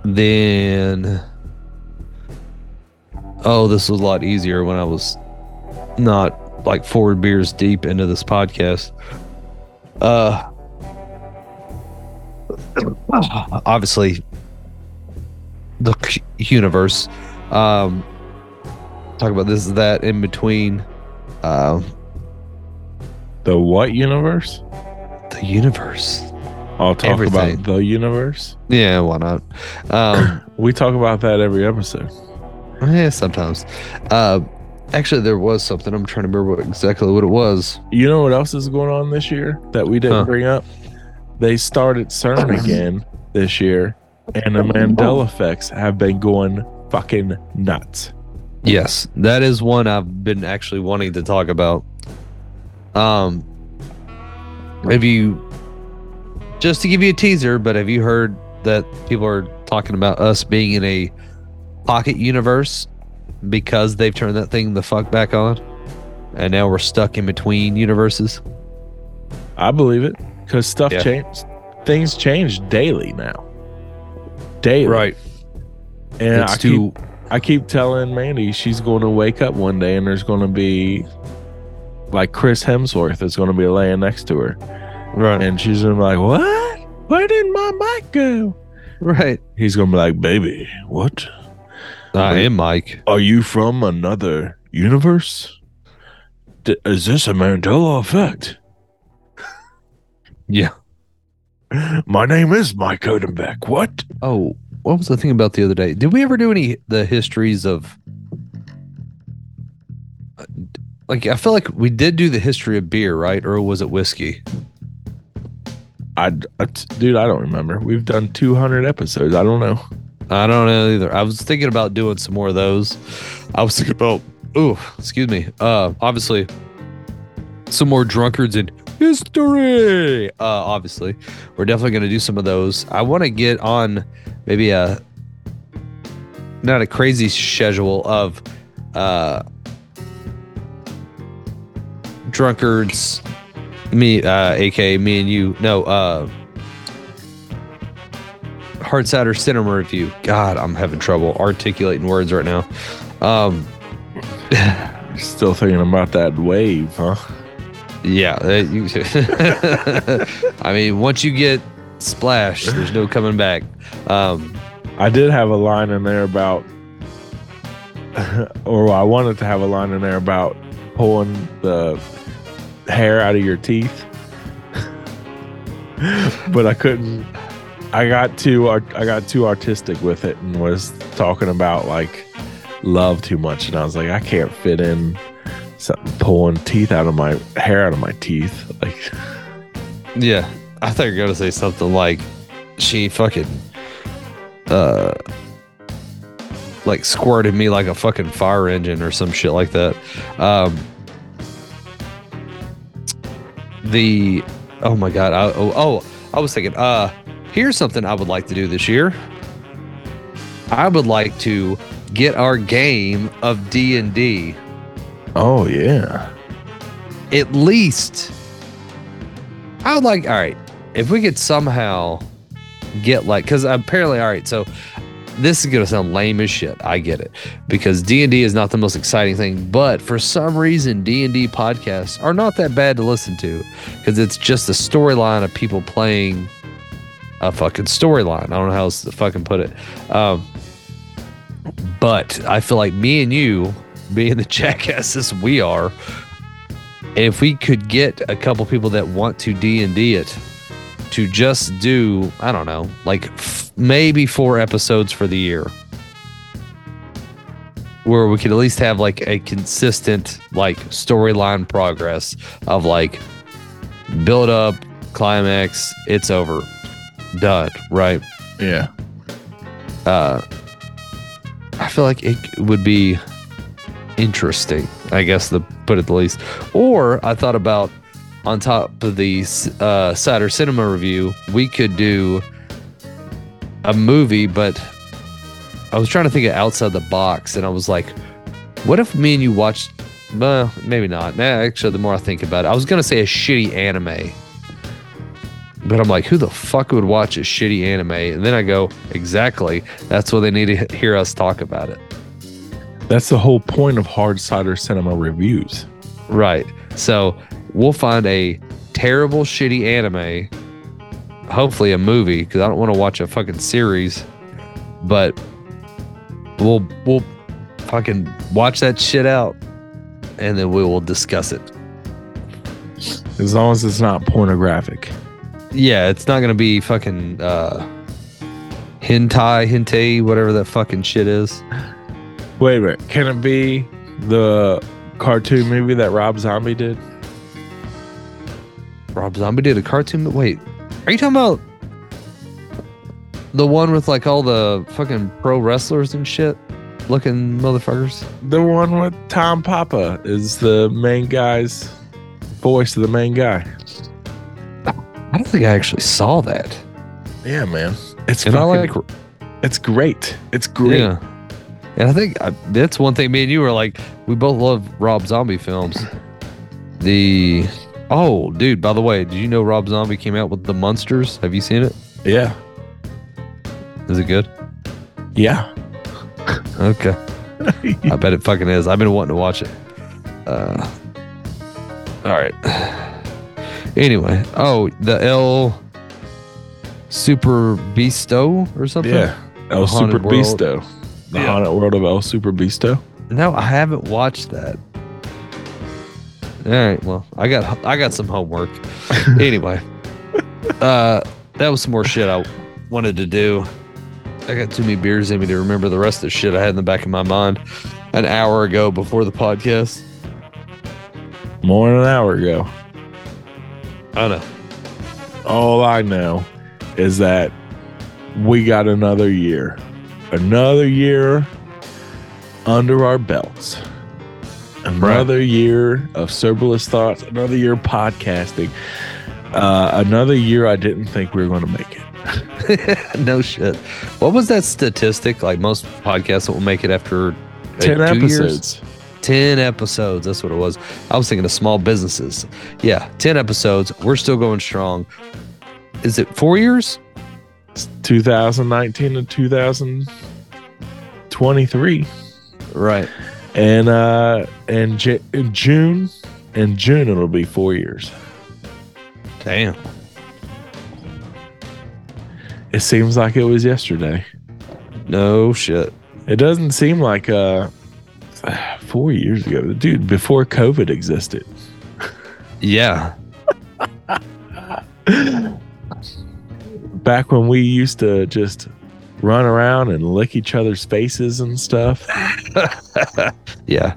then, oh, this was a lot easier when I was not like four beers deep into this podcast. Uh, obviously, the universe. Um, talk about this, is that, in between. Um, The what universe? the universe. I'll talk Everything. about the universe. Yeah, why not? Um, We talk about that every episode. yeah, sometimes. Uh, actually, there was something. I'm trying to remember what, exactly what it was. You know what else is going on this year that we didn't Huh. bring up? They started CERN again this year, and the Mandela effects have been going fucking nuts. Yes, that is one I've been actually wanting to talk about. Um, have you just to give you a teaser? But have you heard that people are talking about us being in a pocket universe because they've turned that thing the fuck back on, and now we're stuck in between universes? I believe it because stuff Yeah. changed. Things change daily now. Daily, Right. And it's I too. keep I keep telling Mandy she's going to wake up one day and there's going to be like Chris Hemsworth is going to be laying next to her, right. and she's going to be like, "What? Where did my mic go?" Right. He's going to be like, "Baby, what? I am Mike. Are you from another universe? D- is this a Mandela effect? Yeah. My name is Mike Odenbeck. What? Oh, what was the thing about the other day? Did we ever do any the histories of? Like, I feel like we did do the history of beer, right? Or was it whiskey? I, I dude, I don't remember. We've done 200 episodes. I don't know. I don't know either. I was thinking about doing some more of those. I was thinking about, ooh, excuse me. Uh, obviously, some more drunkards in history. Uh, obviously, we're definitely going to do some of those. I want to get on maybe a not a crazy schedule of uh drunkards me uh aka me and you no uh hard cider cinema review god i'm having trouble articulating words right now um Still thinking about that wave, huh? Yeah uh, i mean once you get splashed there's no coming back um I did have a line in there about, or I wanted to have a line in there about pulling the hair out of your teeth, but I couldn't. I got too I got too artistic with it and was talking about like love too much, and I was like, I can't fit in pulling teeth out of my hair out of my teeth. Like, Yeah, I thought you were gonna say something like she fucking uh like squirted me like a fucking fire engine or some shit like that. Um the oh my god, I, oh oh I was thinking uh here's something I would like to do this year. I would like to get our game of D&D oh yeah, at least I would like all right if we could somehow get like because apparently all right so this is gonna sound lame as shit I get it because D&D is not the most exciting thing but for some reason D&D podcasts are not that bad to listen to because it's just a storyline of people playing a fucking storyline. I don't know how else to fucking put it. Um but I feel like me and you being the jackasses we are if we could get a couple people that want to D and D it, to just do I don't know, like f- maybe four episodes for the year, where we could at least have like a consistent like storyline progress of like build up, climax, it's over, done, right? Yeah. uh I feel like it would be interesting, I guess to put it the least. Or I thought about on top of the uh Saturday Cinema review, we could do a movie, but I was trying to think of outside the box and I was like, what if me and you watched well, maybe not. Nah, actually the more I think about it, I was gonna say a shitty anime. But I'm like, who the fuck would watch a shitty anime? And then I go, exactly. That's what they need to hear us talk about it. That's the whole point of hard cider cinema reviews. Right. So we'll find a terrible, shitty anime, hopefully a movie, because I don't want to watch a fucking series. But we'll we'll fucking watch that shit out, and then we will discuss it. As long as it's not pornographic. Yeah, it's not gonna be fucking uh, hentai, hentai, whatever that fucking shit is. Wait a minute. Can it be the cartoon movie that Rob Zombie did? Rob Zombie did a cartoon. but Wait, are you talking about the one with like all the fucking pro wrestlers and shit looking motherfuckers? The one with Tom Papa is the main guy's voice of the main guy. I don't think I actually saw that. Yeah, man. It's And I like, it's great. It's great. yeah. And I think I, that's one thing me and you were like, we both love Rob Zombie films. The oh, dude. By the way, did you know Rob Zombie came out with the Munsters? Have you seen it? Yeah. Is it good? Yeah. Okay. I bet it fucking is. I've been wanting to watch it. Uh, all right. Anyway, oh, the El Super Beasto or something. Yeah. El Super World. Beasto. The Yeah. Haunted World of El Superbeasto. No, I haven't watched that. All right. Well, I got I got some homework. anyway, uh, that was some more shit I wanted to do. I got too many beers in me to remember the rest of the shit I had in the back of my mind an hour ago before the podcast. More than an hour ago. I know. All I know is that we got another year. Another year under our belts. Another year of soberless thoughts. Another year podcasting. Uh, another year I didn't think we were going to make it. no shit. What was that statistic? Like most podcasts that will make it after uh, 10 two years? episodes. 10 episodes. That's what it was. I was thinking of small businesses. Yeah, 10 episodes. We're still going strong. Is it four years? 2019 to 2023. Right. And uh and J- in June in June it'll be 4 years. Damn. It seems like it was yesterday. No shit. It doesn't seem like uh 4 years ago. Dude, before COVID existed. Yeah. Back when we used to just run around and lick each other's faces and stuff. Yeah.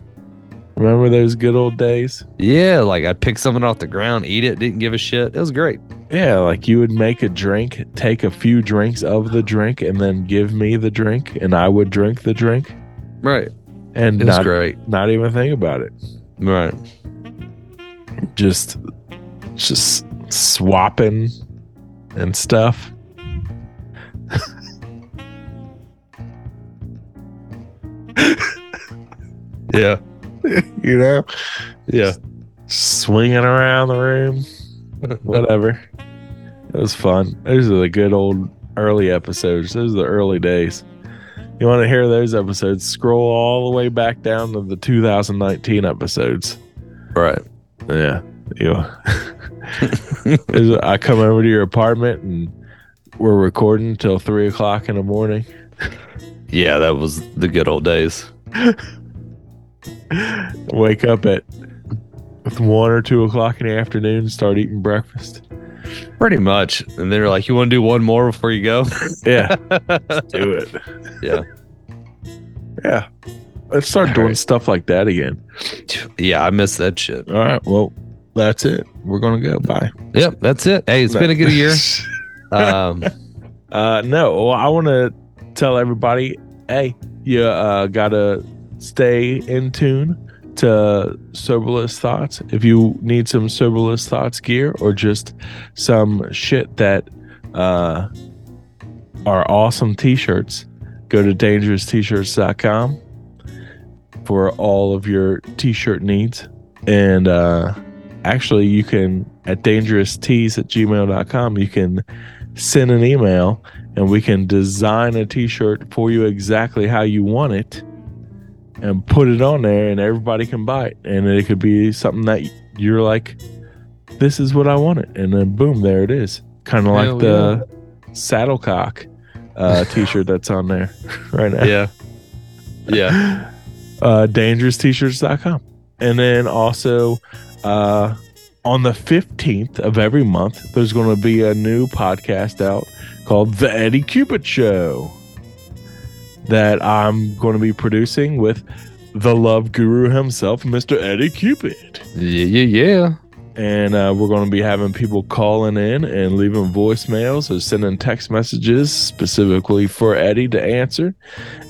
Remember those good old days? Yeah. Like I'd pick something off the ground, eat it, didn't give a shit. It was great. Yeah, like you would make a drink, take a few drinks of the drink, and then give me the drink, and I would drink the drink, Right. and It not, great. not even think about it. Right. Just, just swapping and stuff. Yeah. You know, Yeah. swinging around the room, whatever. It was fun. Those are the good old early episodes. Those are the early days. You want to hear those episodes? Scroll all the way back down to the 2019 episodes. Right. Yeah. Yeah. I come over to your apartment and we're recording until three o'clock in the morning. Yeah, that was the good old days. Wake up at with one or two o'clock in the afternoon, start eating breakfast. Pretty much. And they're like, "You want to do one more before you go?" Yeah, do it. Yeah. Yeah. Let's start All doing right. stuff like that again. yeah, I miss that shit. All right. Well, that's it. We're gonna go. Bye. Yep, that's it. Hey, it's been a good year. Um, Uh, no, well, I want to tell everybody, hey, you uh, gotta stay in tune to Soberless Thoughts. If you need some Soberless Thoughts gear or just some shit that uh, are awesome t-shirts, go to dangeroust-shirts.com for all of your t-shirt needs. And uh, actually, you can at dangeroustees at gmail.com, you can send an email and we can design a t-shirt for you exactly how you want it and put it on there and everybody can buy it and it could be something that you're like this is what i wanted and then boom there it is kind of like the saddlecock uh, t-shirt that's on there right now yeah. Yeah. uh, dangeroust-shirts.com. And then also uh, on the 15th of every month, there's going to be a new podcast out called The Eddie Cupid Show that I'm going to be producing with the love guru himself, Mr. Eddie Cupid. Yeah, yeah, yeah. And uh, we're going to be having people calling in and leaving voicemails or sending text messages specifically for Eddie to answer.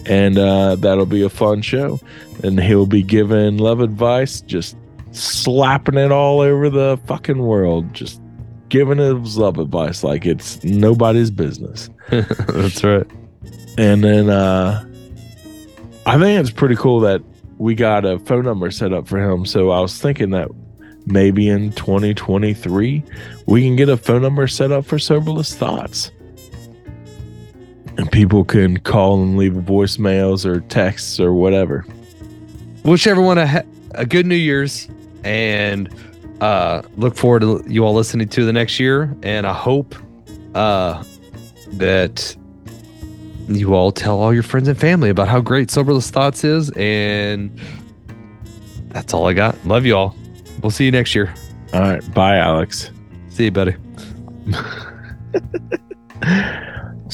And uh, that'll be a fun show. And he'll be giving love advice, just slapping it all over the fucking world, just giving his love advice like it's nobody's business. That's right. And then uh, I think it's pretty cool that we got a phone number set up for him. So I was thinking that maybe in 2023 we can get a phone number set up for Soberless Thoughts. And people can call and leave voicemails or texts or whatever. Wish everyone a, ha- a good New Year's and uh, look forward to you all listening to the next year. And I hope uh, that you all tell all your friends and family about how great Soberless Thoughts is. And that's all I got. Love you all. We'll see you next year. All right. Bye, Alex. See you, buddy.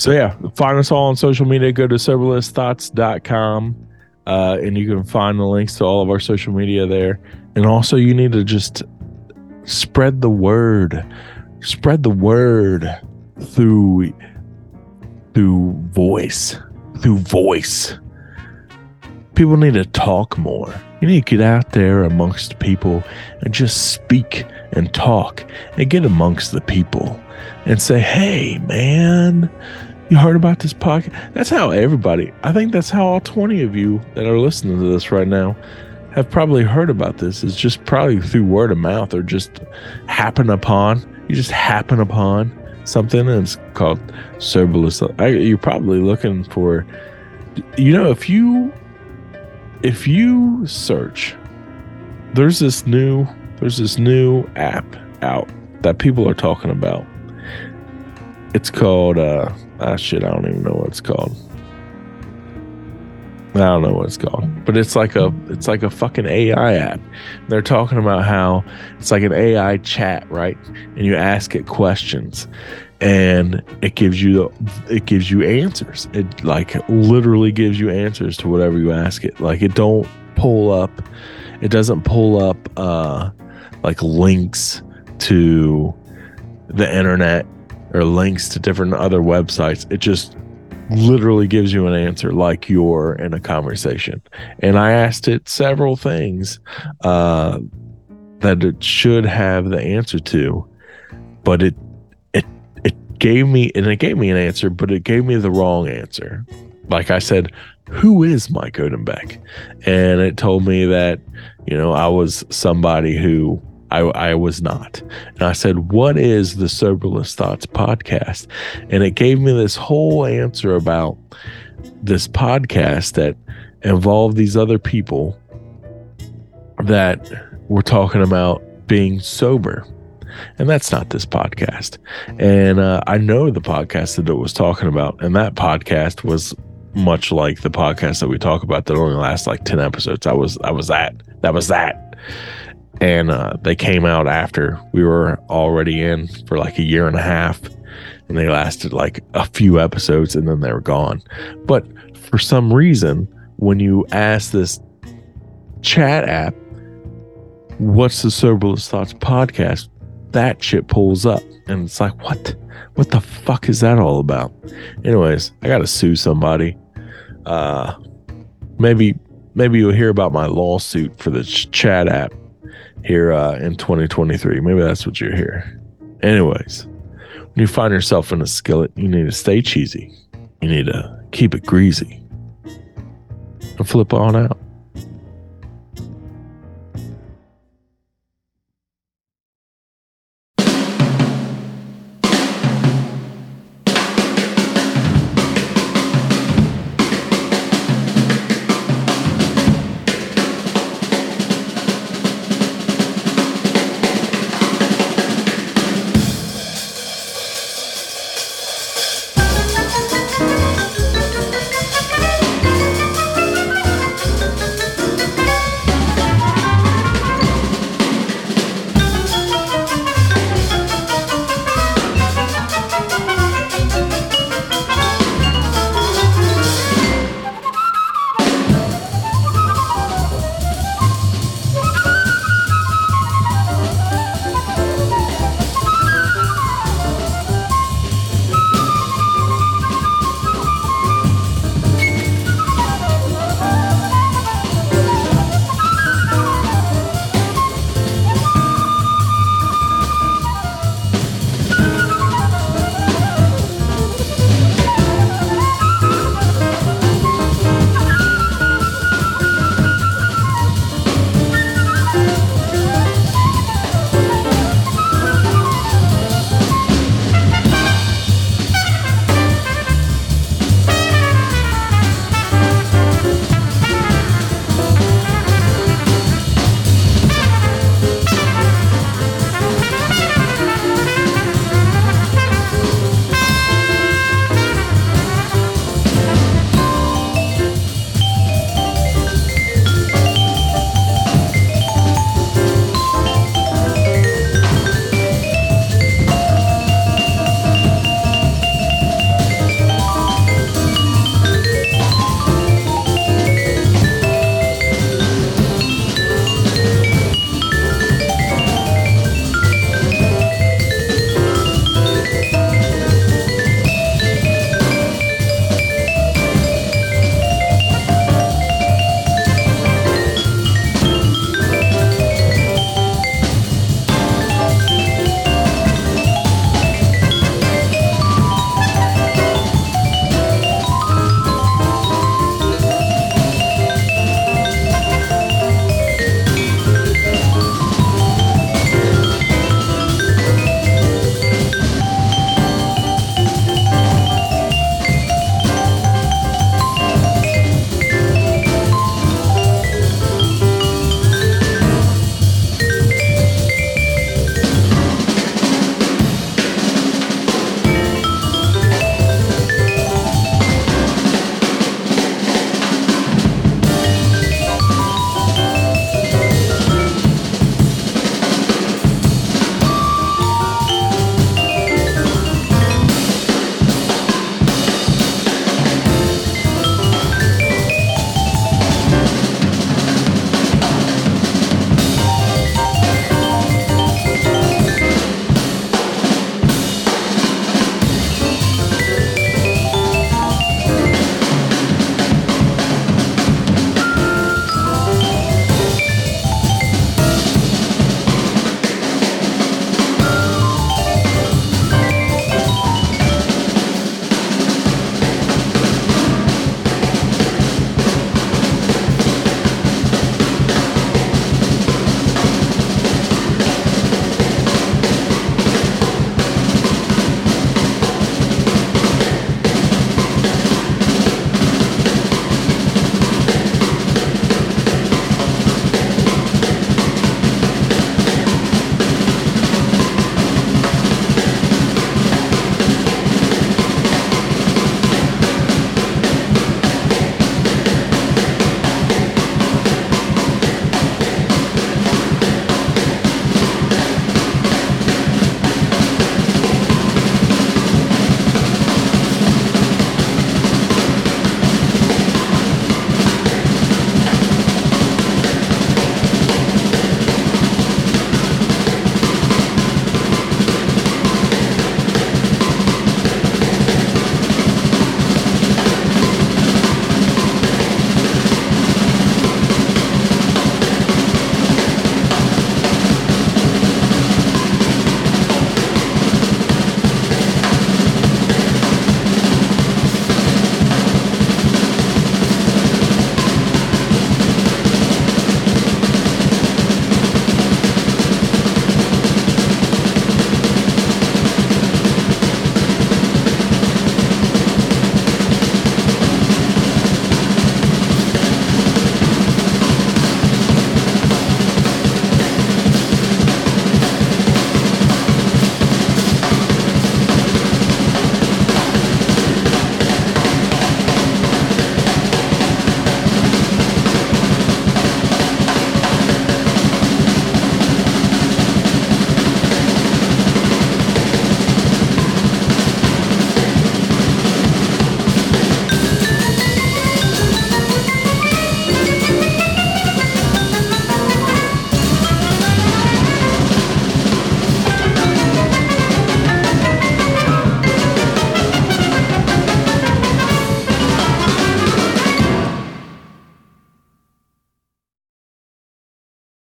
So yeah, find us all on social media. Go to soberlessthoughts.com uh, and you can find the links to all of our social media there. And also you need to just spread the word. Spread the word through through voice. Through voice. People need to talk more. You need to get out there amongst people and just speak and talk and get amongst the people and say, hey, man, you heard about this podcast? That's how everybody, I think that's how all 20 of you that are listening to this right now have probably heard about this. Is just probably through word of mouth or just happen upon, you just happen upon something and it's called Soberless. I, you're probably looking for, you know, if you, if you search, there's this new, there's this new app out that people are talking about it's called uh ah shit, I don't even know what it's called. I don't know what it's called. But it's like a it's like a fucking AI app. They're talking about how it's like an AI chat, right? And you ask it questions and it gives you it gives you answers. It like literally gives you answers to whatever you ask it. Like it don't pull up it doesn't pull up uh like links to the internet or links to different other websites. It just literally gives you an answer like you're in a conversation. And I asked it several things uh, that it should have the answer to, but it it it gave me and it gave me an answer, but it gave me the wrong answer. Like I said, who is Mike Odenbeck? And it told me that, you know, I was somebody who I, I was not. And I said, What is the Soberless Thoughts podcast? And it gave me this whole answer about this podcast that involved these other people that were talking about being sober. And that's not this podcast. And uh, I know the podcast that it was talking about. And that podcast was much like the podcast that we talk about that only lasts like 10 episodes. I was I was that. That was that and uh, they came out after we were already in for like a year and a half, and they lasted like a few episodes, and then they were gone. But for some reason, when you ask this chat app, "What's the Soberless Thoughts podcast?" that shit pulls up, and it's like, what? What the fuck is that all about? Anyways, I gotta sue somebody. Uh, maybe maybe you'll hear about my lawsuit for the ch- chat app here uh, in 2023. Maybe that's what you're here. Anyways, when you find yourself in a skillet, you need to stay cheesy. You need to keep it greasy. And flip on out.